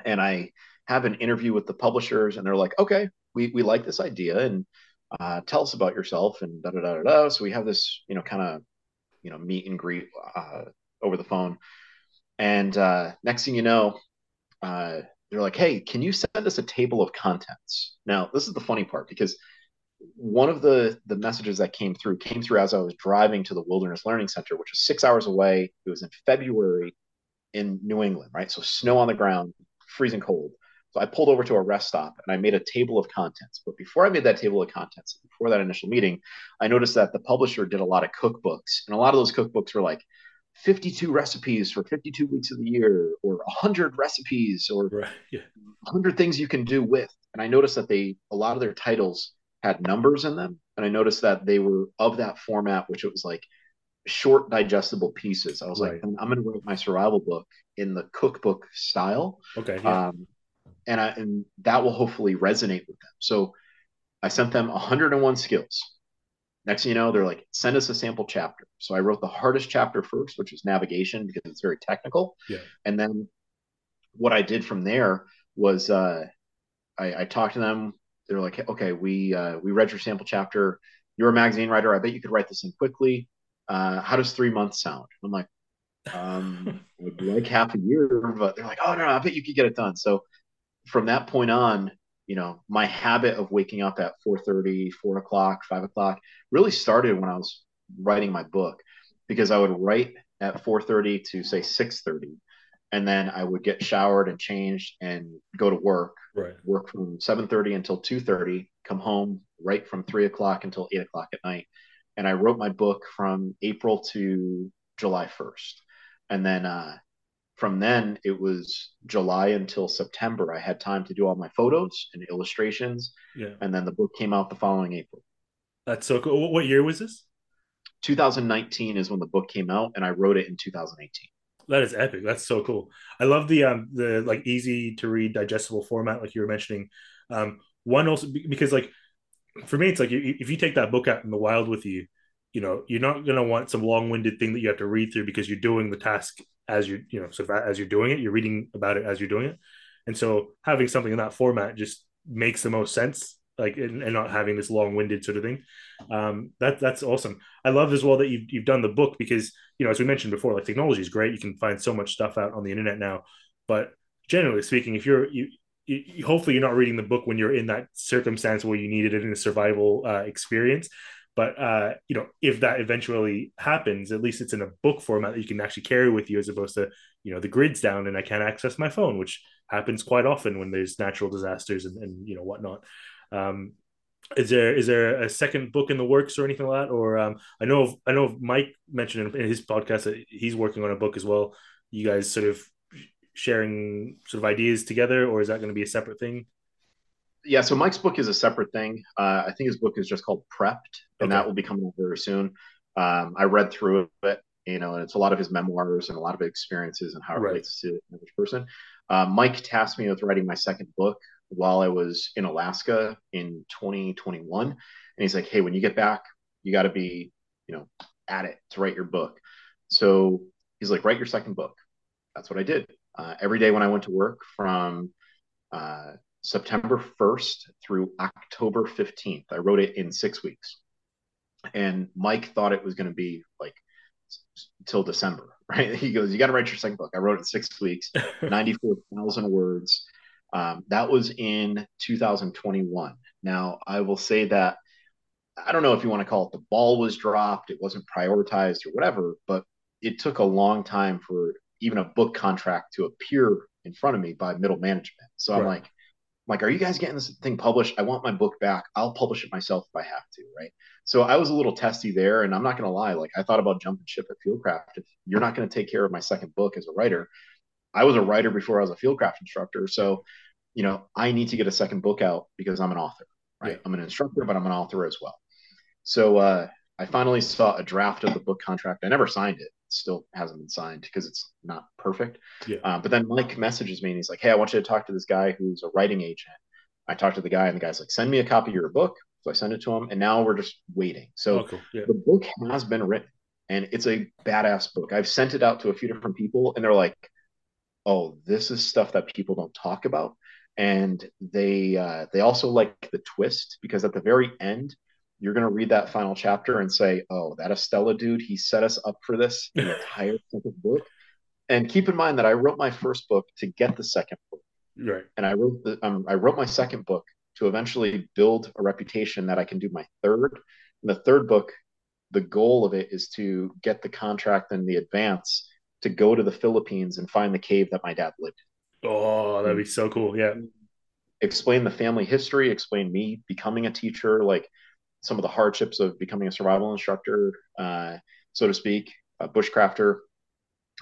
And I have an interview with the publishers, and they're like, okay, we we like this idea, and uh, tell us about yourself, and da da da da da. So we have this, you know, kind of, you know, meet and greet uh, over the phone. And uh, next thing you know, uh, they're like, hey, can you send us a table of contents? Now, this is the funny part because one of the the messages that came through came through as I was driving to the Wilderness Learning Center, which was six hours away. It was in February in New England, right? So snow on the ground, freezing cold. So I pulled over to a rest stop and I made a table of contents. But before I made that table of contents, before that initial meeting, I noticed that the publisher did a lot of cookbooks, and a lot of those cookbooks were like 52 recipes for 52 weeks of the year or 100 recipes or right. yeah. 100 things you can do with and i noticed that they a lot of their titles had numbers in them and i noticed that they were of that format which it was like short digestible pieces i was right. like i'm, I'm going to write my survival book in the cookbook style okay yeah. um, and i and that will hopefully resonate with them so i sent them 101 skills Next thing you know, they're like, send us a sample chapter. So I wrote the hardest chapter first, which was navigation because it's very technical. Yeah. And then what I did from there was uh, I, I talked to them. They're like, okay, we uh, we read your sample chapter. You're a magazine writer. I bet you could write this in quickly. Uh, how does three months sound? I'm like, um, would like half a year, but they're like, oh no, no, I bet you could get it done. So from that point on, you know, my habit of waking up at 4:30, 4 o'clock, 5 o'clock really started when I was writing my book because I would write at 4:30 to say 6:30, and then I would get showered and changed and go to work. Right. Work from 7:30 until 2:30. Come home right from 3 o'clock until 8 o'clock at night, and I wrote my book from April to July 1st, and then uh, from then it was July until September. I had time to do all my photos and illustrations. Yeah. And then the book came out the following April. That's so cool. What year was this? 2019 is when the book came out, and I wrote it in 2018. That is epic. That's so cool. I love the um the like easy to read, digestible format, like you were mentioning. Um, one also because like for me, it's like if you take that book out in the wild with you, you know, you're not gonna want some long-winded thing that you have to read through because you're doing the task as you you know, so as you're doing it, you're reading about it as you're doing it, and so having something in that format just makes the most sense like and, and, not having this long-winded sort of thing. Um that that's awesome. I love as well that you've, you've done the book because you know as we mentioned before like technology is great. You can find so much stuff out on the internet now. But generally speaking if you're you, you hopefully you're not reading the book when you're in that circumstance where you needed it in a survival uh, experience but uh, you know if that eventually happens at least it's in a book format that you can actually carry with you as opposed to you know the grid's down and i can't access my phone which happens quite often when there's natural disasters and, and you know whatnot um, is there is there a second book in the works or anything like that? Or um, I know I know Mike mentioned in his podcast that he's working on a book as well. You guys sort of sharing sort of ideas together, or is that going to be a separate thing? Yeah, so Mike's book is a separate thing. Uh, I think his book is just called Prepped, and okay. that will be coming out very soon. Um, I read through it, you know, and it's a lot of his memoirs and a lot of experiences and how it right. relates to average person. Uh, Mike tasked me with writing my second book, while I was in Alaska in 2021. And he's like, hey, when you get back, you got to be, you know, at it to write your book. So he's like, write your second book. That's what I did. Uh, every day when I went to work from uh, September 1st through October 15th, I wrote it in six weeks. And Mike thought it was going to be like till December, right? He goes, You got to write your second book. I wrote it in six weeks, 94,000 words. Um, that was in 2021. Now, I will say that I don't know if you want to call it the ball was dropped, it wasn't prioritized or whatever, but it took a long time for even a book contract to appear in front of me by middle management. So right. I'm like, like, are you guys getting this thing published? I want my book back. I'll publish it myself if I have to, right? So I was a little testy there, and I'm not going to lie. Like I thought about jumping ship at Fieldcraft. If you're not going to take care of my second book as a writer, I was a writer before I was a Fieldcraft instructor. So, you know, I need to get a second book out because I'm an author, right? Yeah. I'm an instructor, but I'm an author as well. So uh, I finally saw a draft of the book contract. I never signed it. Still hasn't been signed because it's not perfect. Yeah. Um, but then Mike messages me and he's like, Hey, I want you to talk to this guy who's a writing agent. I talked to the guy and the guy's like, send me a copy of your book. So I send it to him and now we're just waiting. So oh, cool. yeah. the book has been written and it's a badass book. I've sent it out to a few different people and they're like, oh, this is stuff that people don't talk about. And they uh, they also like the twist because at the very end, you're going to read that final chapter and say, oh, that Estela dude, he set us up for this the entire book. And keep in mind that I wrote my first book to get the second book. Right. And I wrote the um, I wrote my second book to eventually build a reputation that I can do my third. And the third book, the goal of it is to get the contract and the advance to go to the Philippines and find the cave that my dad lived in. Oh, that'd be so cool. Yeah. Explain the family history, explain me becoming a teacher, like some of the hardships of becoming a survival instructor, uh, so to speak, a bushcrafter,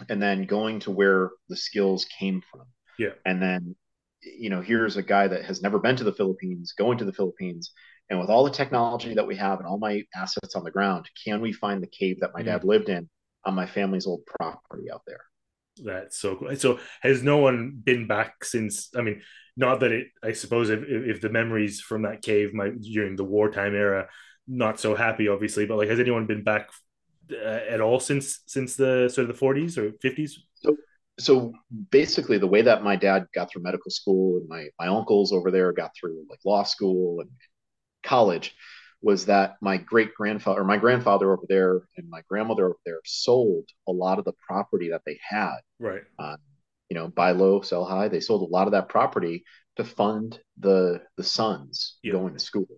and then going to where the skills came from. Yeah. And then, you know, here's a guy that has never been to the Philippines, going to the Philippines, and with all the technology that we have and all my assets on the ground, can we find the cave that my mm. dad lived in on my family's old property out there. That's so cool. So has no one been back since? I mean, not that it. I suppose if if the memories from that cave might during the wartime era, not so happy, obviously. But like, has anyone been back uh, at all since since the sort of the forties or fifties? So so basically, the way that my dad got through medical school and my my uncles over there got through like law school and college was that my great grandfather or my grandfather over there and my grandmother over there sold a lot of the property that they had. Right. Uh, you know, buy low, sell high. They sold a lot of that property to fund the the sons yeah. going to school.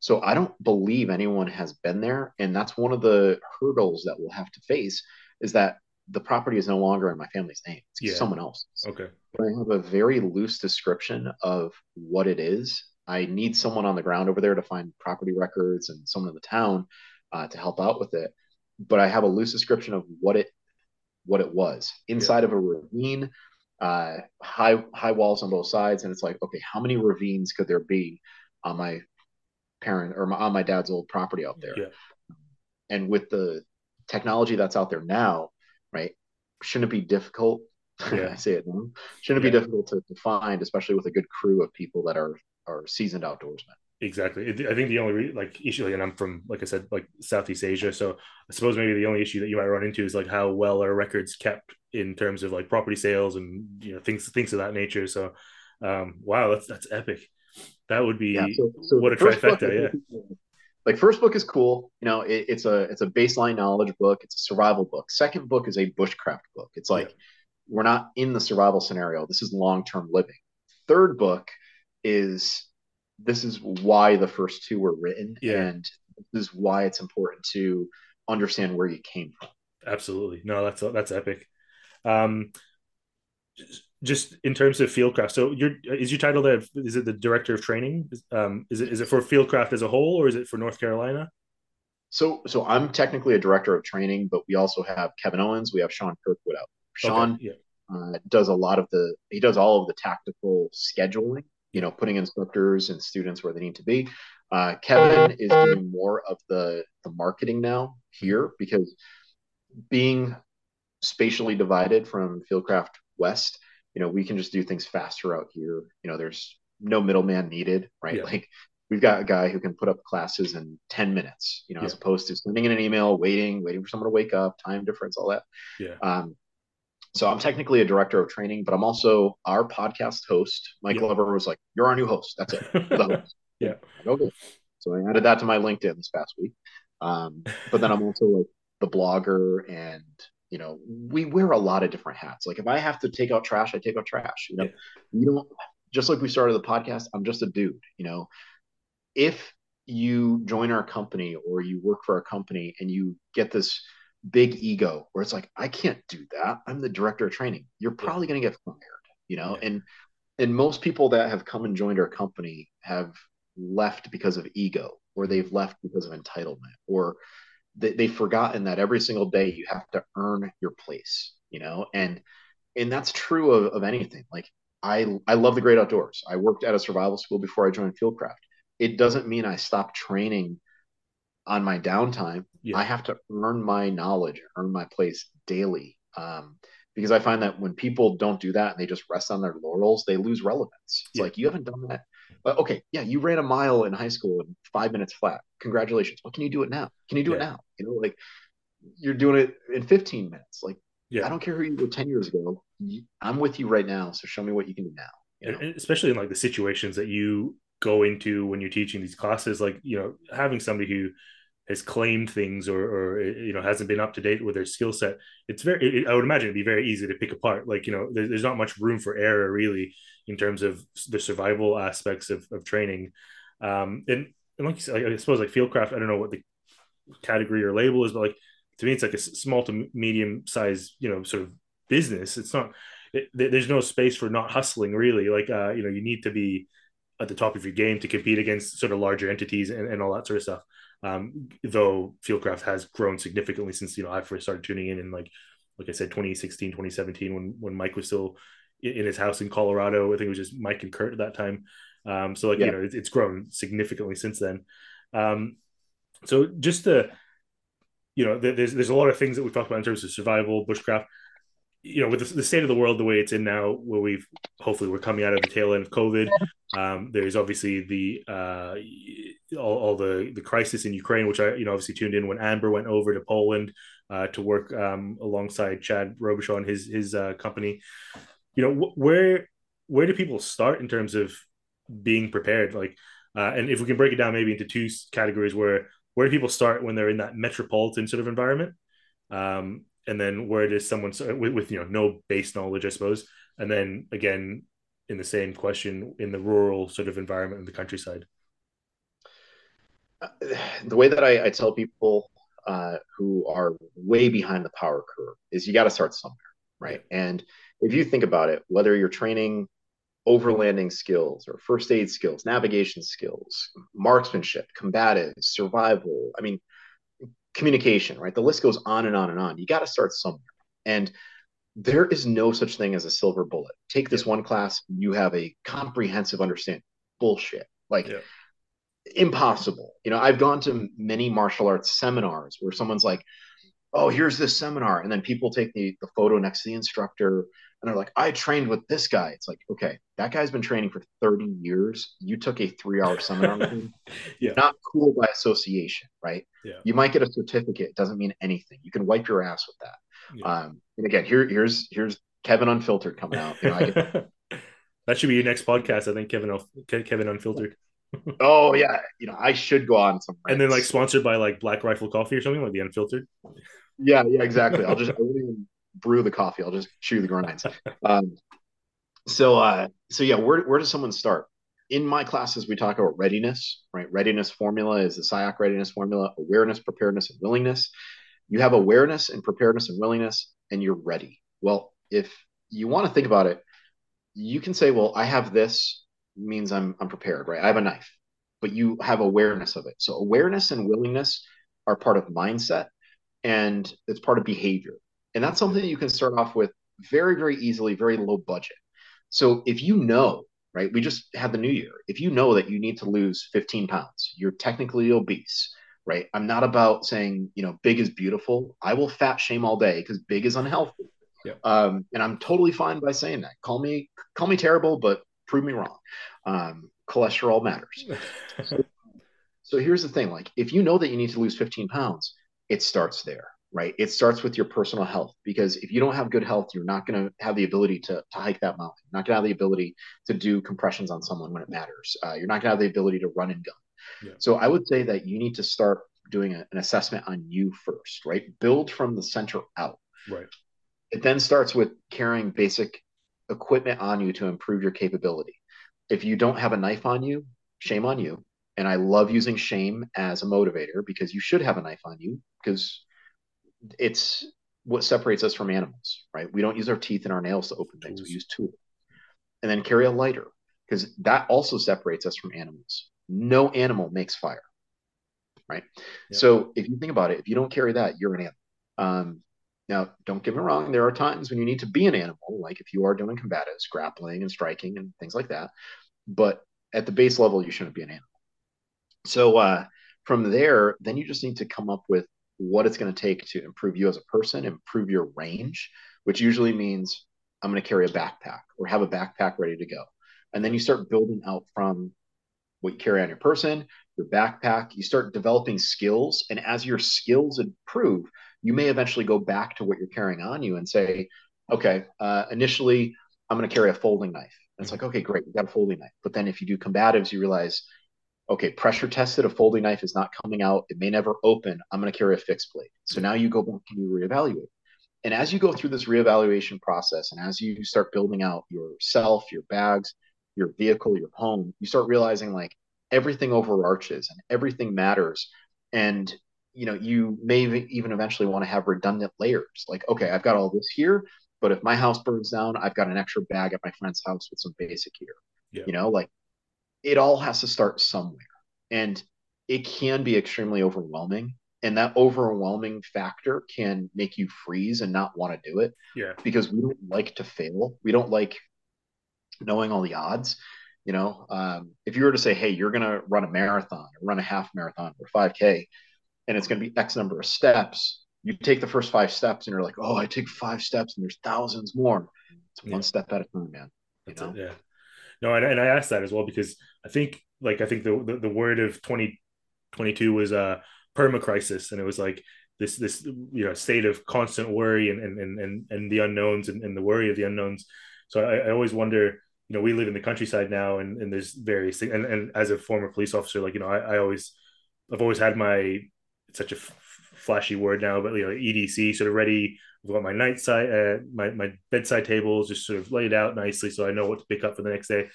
So I don't believe anyone has been there, and that's one of the hurdles that we'll have to face is that the property is no longer in my family's name; it's yeah. someone else. Okay. But I have a very loose description of what it is, I need someone on the ground over there to find property records and someone in the town uh, to help out with it. But I have a loose description of what it what it was inside yeah. of a ravine, uh, high high walls on both sides, and it's like, okay, how many ravines could there be on my parent or my, on my dad's old property out there? Yeah. And with the technology that's out there now, right? shouldn't be difficult. Yeah. I say it. Shouldn't Yeah. be difficult to, to find, especially with a good crew of people that are are seasoned outdoorsmen. Exactly. I think the only like issue, like, and I'm from, like I said, like Southeast Asia, so I suppose maybe the only issue that you might run into is like how well are records kept in terms of like property sales and you know things things of that nature. So, um, wow, that's that's epic. That would be Yeah. So, so what a trifecta. Yeah. like first book is cool. You know, it, it's a it's a baseline knowledge book. It's a survival book. Second book is a bushcraft book. It's like Yeah. we're not in the survival scenario. This is long term living. Third book is this is why the first two were written, Yeah. and this is why it's important to understand where you came from. Absolutely. No, that's that's epic. Um, just in terms of fieldcraft, so your is your title there? Is it the director of training? Um, is it is it for fieldcraft as a whole, or is it for North Carolina? So so I'm technically a director of training, but we also have Kevin Owens. We have Sean Kirkwood out. Sean Okay, yeah, uh, does a lot of the he does all of the tactical scheduling you know putting instructors and students where they need to be. Uh, kevin is doing more of the the marketing now here because being spatially divided from fieldcraft west you know we can just do things faster out here. You know there's no middleman needed right? Yeah. like we've got a guy who can put up classes in 10 minutes you know as opposed to sending in an email waiting waiting for someone to wake up time difference all that. Yeah, um, so I'm technically a director of training, but I'm also our podcast host. Mike Yeah. Glover was like, "You're our new host. That's it." Host. Yeah. Okay. So I added that to my LinkedIn this past week. Um, but then I'm also like the blogger, and you know, we wear a lot of different hats. Like if I have to take out trash, I take out trash. You know, Yeah. you don't. Just like we started the podcast, I'm just a dude. You know, if you join our company or you work for our company and you get this big ego where it's like i can't do that. I'm the director of training. You're probably going to get fired you know? Yeah. and and most people that have come and joined our company have left because of ego or they've mm-hmm. left because of entitlement or they, they've forgotten that every single day you have to earn your place you know? And and that's true of, of anything. Like i i love the great outdoors. I worked at a survival school before i joined fieldcraft. It doesn't mean i stopped training on my downtime Yeah. i have to earn my knowledge earn my place daily um, because i find that when people don't do that and they just rest on their laurels they lose relevance. It's Yeah. like you haven't done that. But okay yeah you ran a mile in high school in five minutes flat. Congratulations. Well can you do it now? Can you do it now? You know like you're doing it in 15 minutes. Like yeah. i don't care who you were 10 years ago. I'm with you right now so show me what you can do now you know? Especially in like the situations that you go into when you're teaching these classes like you know having somebody who has claimed things or, or you know hasn't been up to date with their skill set it's very it, i would imagine it'd be very easy to pick apart. Like you know there, there's not much room for error really in terms of the survival aspects of, of training. Um and, and like you said i suppose like fieldcraft i don't know what the category or label is but like to me it's like a small to medium size you know sort of business. It's not it, there's no space for not hustling really. Like uh you know you need to be at the top of your game to compete against sort of larger entities and, and all that sort of stuff um though fieldcraft has grown significantly since you know i first started tuning in in like like i said 2016 2017 when when mike was still in his house in colorado. I think it was just mike and kurt at that time. Um so like Yeah. you know it's, it's grown significantly since then. Um so just to you know there's there's a lot of things that we've talked about in terms of survival bushcraft you know with the, the state of the world the way it's in now where we've hopefully we're coming out of the tail end of covid um, there's obviously the uh, all, all the the crisis in ukraine which i you know obviously tuned in when amber went over to poland uh, to work um, alongside chad robichaux and his his uh, company. You know wh- where where do people start in terms of being prepared? Like uh, and if we can break it down maybe into two categories where where do people start when they're in that metropolitan sort of environment? Um, and then where does someone start with, with you know no base knowledge i suppose. And then again in the same question in the rural sort of environment in the countryside. The way that I, I tell people uh, who are way behind the power curve is you got to start somewhere, right? And if you think about it, whether you're training overlanding skills or first aid skills, navigation skills, marksmanship, combative, survival, I mean, communication, right? The list goes on and on and on. You got to start somewhere. And there is no such thing as a silver bullet. Take this one class, you have a comprehensive understanding. Bullshit. Like, Yeah. impossible. You know, I've gone to many martial arts seminars where someone's like, oh, here's this seminar. And then people take the, the photo next to the instructor and they're like, I trained with this guy. It's like, okay, that guy's been training for 30 years. You took a three hour seminar with him. Yeah. Not cool by association, right? Yeah. You might get a certificate. It doesn't mean anything. You can wipe your ass with that. Yeah. Um, and again, here, here's here's Kevin Unfiltered coming out. You know, I get, that should be your next podcast. I think Kevin Kevin Unfiltered. oh yeah, you know, I should go on some. And then like sponsored by like Black Rifle Coffee or something like the Unfiltered. Yeah, yeah, exactly. I'll just I won't even brew the coffee. I'll just chew the grinds. Um, so uh, so yeah, where where does someone start? In my classes, we talk about readiness, right? Readiness formula is the Sayoc readiness formula: awareness, preparedness, and willingness. You have awareness and preparedness and willingness, and you're ready. Well, if you want to think about it, you can say, "Well, I have this means I'm I'm prepared, right? I have a knife." But you have awareness of it. So awareness and willingness are part of mindset and it's part of behavior. And that's something that you can start off with very, very easily, very low budget. So if you know, right, we just had the new year. If you know that you need to lose 15 pounds, you're technically obese, right? I'm not about saying, you know, big is beautiful. I will fat shame all day because big is unhealthy. Yep. Um, and I'm totally fine by saying that. Call me, call me terrible, but prove me wrong. Um, cholesterol matters. so, so here's the thing: like, if you know that you need to lose 15 pounds, it starts there, right? It starts with your personal health because if you don't have good health, you're not going to have the ability to, to hike that mountain. You're not going to have the ability to do compressions on someone when it matters. Uh, you're not going to have the ability to run and gun. Yeah. So I would say that you need to start doing a, an assessment on you first, right? Build from the center out. Right. It then starts with carrying basic equipment on you to improve your capability. If you don't have a knife on you, shame on you. And I love using shame as a motivator because you should have a knife on you because it's what separates us from animals, right? We don't use our teeth and our nails to open things, we use tools. And then carry a lighter because that also separates us from animals. No animal makes fire, right? Yep. So if you think about it, if you don't carry that, you're an animal. Um, now, don't get me wrong, there are times when you need to be an animal, like if you are doing combatives, grappling and striking and things like that. But at the base level, you shouldn't be an animal. So uh, from there, then you just need to come up with what it's going to take to improve you as a person, improve your range, which usually means I'm going to carry a backpack or have a backpack ready to go. And then you start building out from what you carry on your person, your backpack, you start developing skills. And as your skills improve, you may eventually go back to what you're carrying on you and say, okay, uh, initially I'm going to carry a folding knife. And it's like, okay, great, you got a folding knife. But then if you do combatives, you realize, okay, pressure tested, a folding knife is not coming out. It may never open. I'm going to carry a fixed blade. So now you go back and you reevaluate. And as you go through this reevaluation process and as you start building out yourself, your bags, your vehicle, your home, you start realizing like everything overarches and everything matters. And you know, you may even eventually want to have redundant layers. Like, okay, I've got all this here, but if my house burns down, I've got an extra bag at my friend's house with some basic gear. Yeah. You know, like it all has to start somewhere. And it can be extremely overwhelming. And that overwhelming factor can make you freeze and not want to do it Yeah. because we don't like to fail. We don't like knowing all the odds. You know, um, if you were to say, hey, you're going to run a marathon or run a half marathon or 5K, and it's going to be X number of steps, you take the first five steps and you're like, oh, I take five steps and there's thousands more. It's one Yeah. step at a time, man. You That's know? it, yeah. No, and, and I asked that as well because I think like I think the the, the word of 2022 was uh perma crisis and it was like this this you know state of constant worry and and and, and the unknowns and, and the worry of the unknowns. So I, I always wonder, you know, we live in the countryside now and, and there's various things and, and as a former police officer, like, you know, I, I always I've always had my such a f- flashy word now, but you know, EDC sort of ready. I've got my night side, uh, my my bedside tables just sort of laid out nicely, so I know what to pick up for the next day,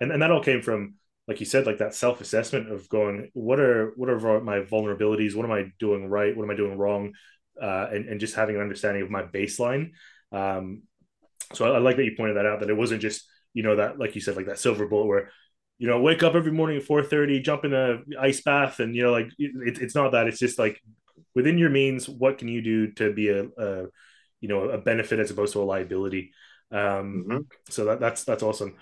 and and that all came from, like you said, like that self assessment of going, what are what are my vulnerabilities? What am I doing right? What am I doing wrong? Uh, and and just having an understanding of my baseline. Um, so I, I like that you pointed that out. That it wasn't just you know that like you said like that silver bullet where you know wake up every morning at 4.30 jump in a ice bath and you know like it, it's not that it's just like within your means what can you do to be a, a you know a benefit as opposed to a liability um Mhm. so that that's that's awesome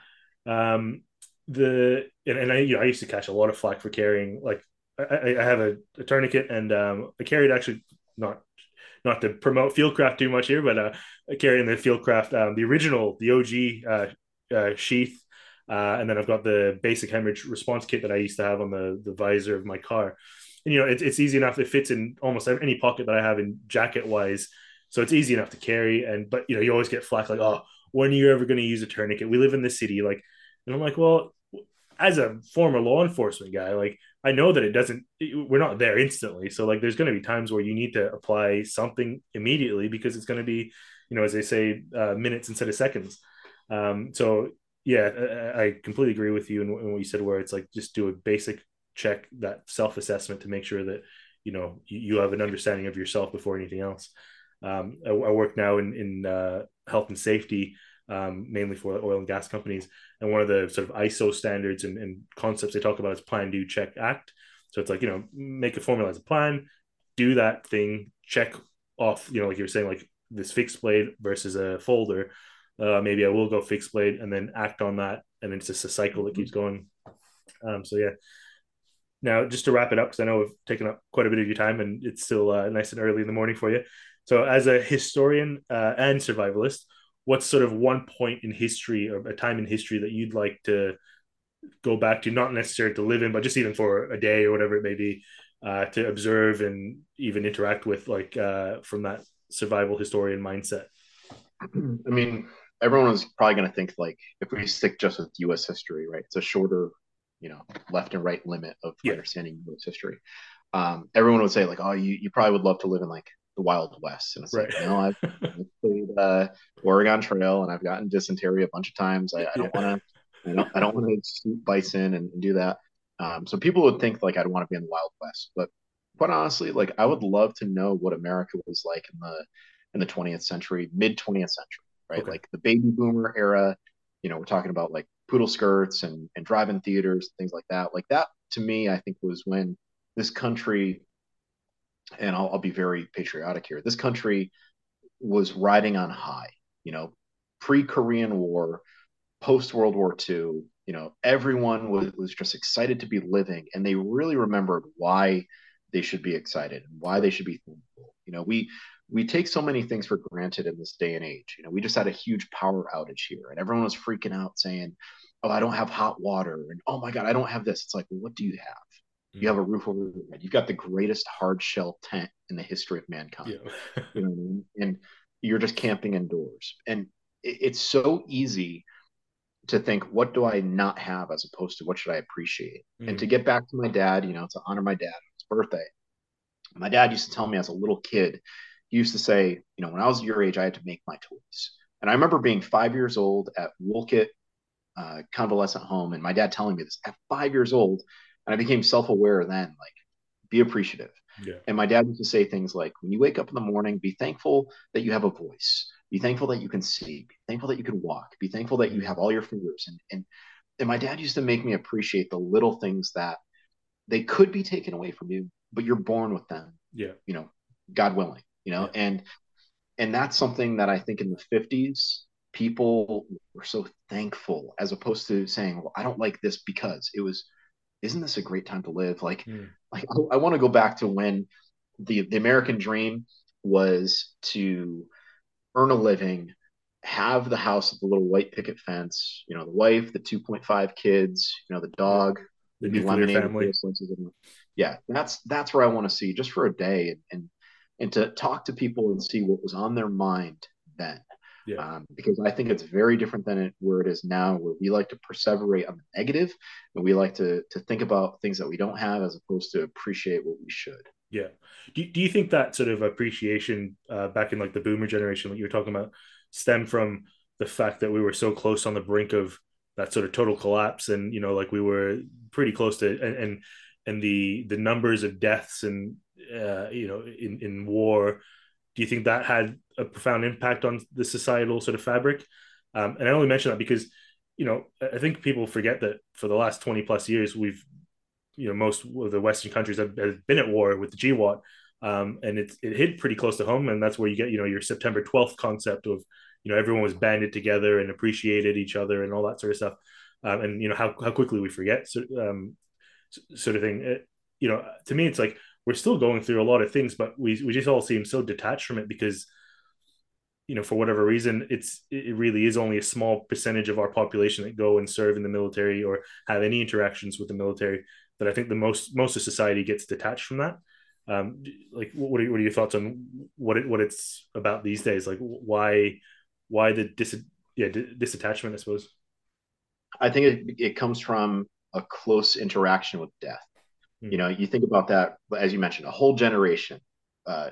um the and, and i you know i used to catch a lot of flack for carrying like i, I I have a, a tourniquet and um i carried actually not not to promote Fieldcraft too much here, but uh, carrying the Fieldcraft, um, the original, the OG uh, uh, sheath, uh, and then I've got the basic hemorrhage response kit that I used to have on the the visor of my car. And you know, it's it's easy enough. It fits in almost any pocket that I have in jacket wise, so it's easy enough to carry. And but you know, you always get flack like, oh, when are you ever going to use a tourniquet? We live in the city, like, and I'm like, well, as a former law enforcement guy, like I know that it doesn't, we're not there instantly. So like, there's going to be times where you need to apply something immediately because it's going to be, you know, as they say, uh, minutes instead of seconds. Um, so yeah, I, I completely agree with you in, what you said, where it's like just do a basic check, that self assessment to make sure that you know you, you, have an understanding of yourself before anything else. Um, I, I, work now in in uh, health and safety, um, mainly for oil and gas companies. And one of the sort of ISO standards and, and, concepts they talk about is plan, do, check, act. So it's like, you know, make a formula as a plan, do that thing, check off, you know, like you're saying, like this fixed blade versus a folder. Uh, maybe I will go fixed blade and then act on that. And it's just a cycle that keeps going. Um, so yeah. Now, just to wrap it up, because I know we've taken up quite a bit of your time and it's still uh, nice and early in the morning for you. So, as a historian uh, and survivalist, what's sort of one point in history or a time in history that you'd like to go back to, not necessarily to live in, but just even for a day or whatever it may be, uh, to observe and even interact with, like uh, from that survival historian mindset? I mean, everyone is probably going to think like if we stick just with U.S. history, right? It's a shorter, you know, left and right limit of yeah. understanding U.S. history. Um, everyone would say like, oh, you, you probably would love to live in like the Wild West. And it's right. like, you know, I've, I've played uh, Oregon Trail and I've gotten dysentery a bunch of times. I, I don't want to, I don't, I don't want to shoot bison and, and do that. Um, so people would think like I'd want to be in the Wild West, but quite honestly, like I would love to know what America was like in the in the 20th century, mid 20th century, right? Okay. Like the baby boomer era. You know, we're talking about like poodle skirts and and drive-in theaters, things like that. Like that to me, I think was when this country and I'll, I'll be very patriotic here. This country was riding on high, you know, pre Korean War, post World War II. You know, everyone was, was just excited to be living, and they really remembered why they should be excited and why they should be thankful. You know, we we take so many things for granted in this day and age. You know, we just had a huge power outage here, and everyone was freaking out saying, "Oh, I don't have hot water," and "Oh my God, I don't have this." It's like, well, what do you have? You have a roof over your head. You've got the greatest hard shell tent in the history of mankind. Yeah. you know what I mean? And you're just camping indoors. And it, it's so easy to think, what do I not have as opposed to what should I appreciate? Mm. And to get back to my dad, you know, to honor my dad on his birthday. My dad used to tell me as a little kid, he used to say, you know, when I was your age, I had to make my toys. And I remember being five years old at Wolcott uh, convalescent home, and my dad telling me this at five years old, and I became self aware then, like, be appreciative. Yeah. And my dad used to say things like, when you wake up in the morning, be thankful that you have a voice, be thankful that you can see, be thankful that you can walk, be thankful that you mm-hmm. have all your fingers. And, and, and my dad used to make me appreciate the little things that they could be taken away from you, but you're born with them. Yeah. You know, God willing, you know, yeah. and, and that's something that I think in the 50s, people were so thankful as opposed to saying, well, I don't like this because it was, isn't this a great time to live? Like, mm. like I, I want to go back to when the the American dream was to earn a living, have the house with the little white picket fence, you know, the wife, the 2.5 kids, you know, the dog, the nuclear family. Yeah, that's that's where I want to see just for a day and, and and to talk to people and see what was on their mind then. Yeah. Um, because I think it's very different than it, where it is now, where we like to perseverate on the negative, and we like to to think about things that we don't have as opposed to appreciate what we should. Yeah. Do, do you think that sort of appreciation uh, back in like the boomer generation, what you were talking about, stem from the fact that we were so close on the brink of that sort of total collapse, and you know, like we were pretty close to, and and, and the the numbers of deaths and uh, you know in in war do you think that had a profound impact on the societal sort of fabric? Um, and I only mention that because, you know, I think people forget that for the last 20 plus years, we've, you know, most of the Western countries have, have been at war with the GWOT. Um, and it, it hit pretty close to home. And that's where you get, you know, your September 12th concept of, you know, everyone was banded together and appreciated each other and all that sort of stuff. Um, and, you know, how, how quickly we forget so, um, sort of thing. It, you know, to me, it's like we're still going through a lot of things, but we we just all seem so detached from it because you know for whatever reason it's it really is only a small percentage of our population that go and serve in the military or have any interactions with the military that i think the most most of society gets detached from that. Um like what are, what are your thoughts on what it what it's about these days? Like why why the dis yeah disattachment i suppose? I think it, it comes from a close interaction with death mm. you know you think about that as you mentioned a whole generation uh,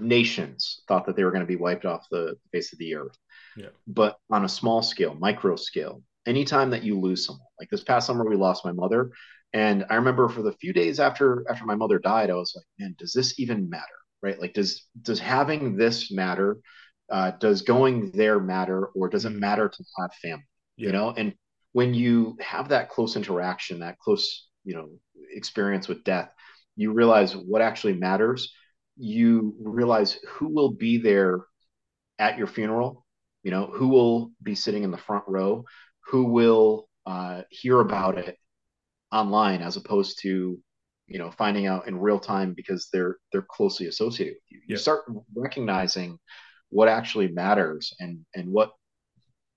nations thought that they were going to be wiped off the face of the earth. Yeah. But on a small scale, micro scale, anytime that you lose someone, like this past summer, we lost my mother. And I remember for the few days after after my mother died, I was like, man, does this even matter? Right? Like, does does having this matter? Uh, does going there matter, or does it mm-hmm. matter to have family? Yeah. You know, and when you have that close interaction, that close, you know, experience with death, you realize what actually matters. You realize who will be there at your funeral, you know, who will be sitting in the front row, who will uh, hear about it online as opposed to you know finding out in real time because they're they're closely associated with you. You start recognizing what actually matters and and what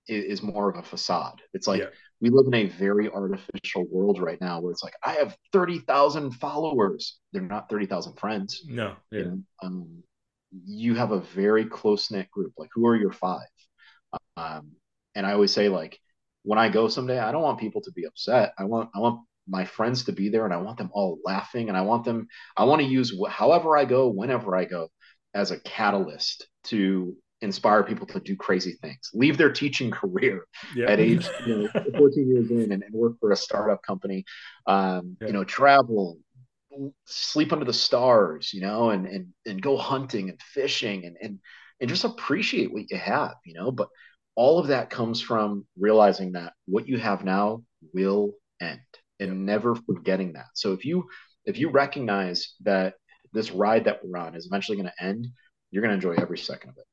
is more of a facade. It's like yeah we live in a very artificial world right now where it's like I have thirty thousand followers. They're not thirty thousand friends. No, yeah. You, know? um, you have a very close knit group. Like, who are your five? Um, and I always say, like, when I go someday, I don't want people to be upset. I want I want my friends to be there, and I want them all laughing, and I want them. I want to use wh- however I go, whenever I go, as a catalyst to inspire people to do crazy things, leave their teaching career yeah. at age you know, 14 years in and, and, work for a startup company, um, yeah. you know, travel, sleep under the stars, you know, and, and, and go hunting and fishing and, and, and just appreciate what you have, you know, but all of that comes from realizing that what you have now will end and never forgetting that. So if you, if you recognize that this ride that we're on is eventually going to end, you're going to enjoy every second of it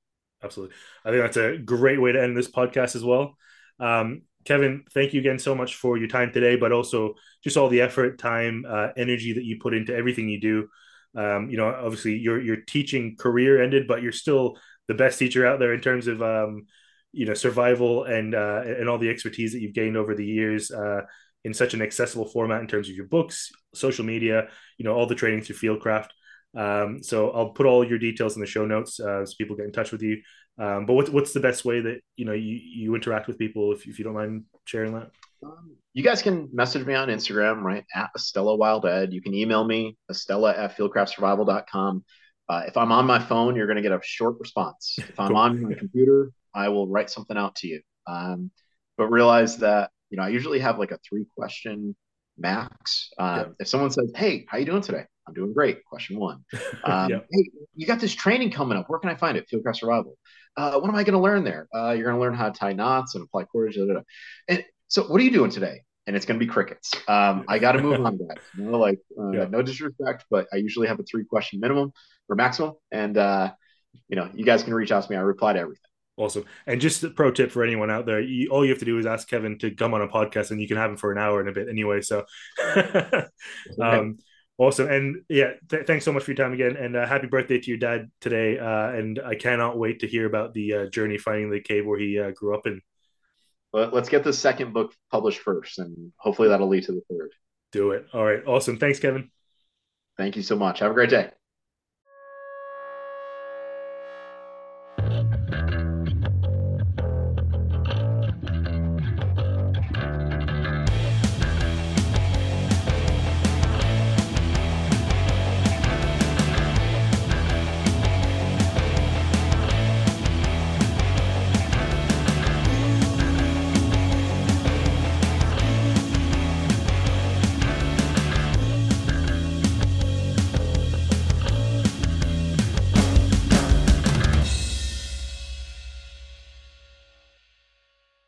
absolutely. I think that's a great way to end this podcast as well. Um, Kevin, thank you again so much for your time today, but also just all the effort, time, uh, energy that you put into everything you do. Um, you know, obviously your your teaching career ended, but you're still the best teacher out there in terms of um, you know survival and uh, and all the expertise that you've gained over the years uh, in such an accessible format in terms of your books, social media, you know, all the training through Fieldcraft. Um, so I'll put all your details in the show notes uh, so people get in touch with you. Um, but what's what's the best way that you know you, you interact with people if, if you don't mind sharing that? Um, you guys can message me on Instagram, right? At Estela Wild Ed. You can email me, Estela at fieldcraftsurvival.com. Uh, if I'm on my phone, you're going to get a short response. If I'm cool. on my computer, I will write something out to you. Um, but realize that, you know, I usually have like a three question max. Uh, If someone says, Hey, how you doing today? I'm doing great. Question one. Um, yep. Hey, you got this training coming up. Where can I find it? Fieldcraft Survival. Uh, what am I going to learn there? Uh, you're going to learn how to tie knots and apply cordage. Da, da, da. And so, what are you doing today? And it's going to be crickets. Um, I got to move on that. You know, like uh, yeah. no disrespect, but I usually have a three question minimum or maximum. And uh, you know, you guys can reach out to me. I reply to everything. Awesome. And just a pro tip for anyone out there, you, all you have to do is ask Kevin to come on a podcast and you can have him for an hour and a bit anyway. So, um, Awesome. And yeah, th- thanks so much for your time again. And uh, happy birthday to your dad today. Uh, and I cannot wait to hear about the uh, journey finding the cave where he uh, grew up in. Well, let's get the second book published first, and hopefully that'll lead to the third. Do it. All right. Awesome. Thanks, Kevin. Thank you so much. Have a great day.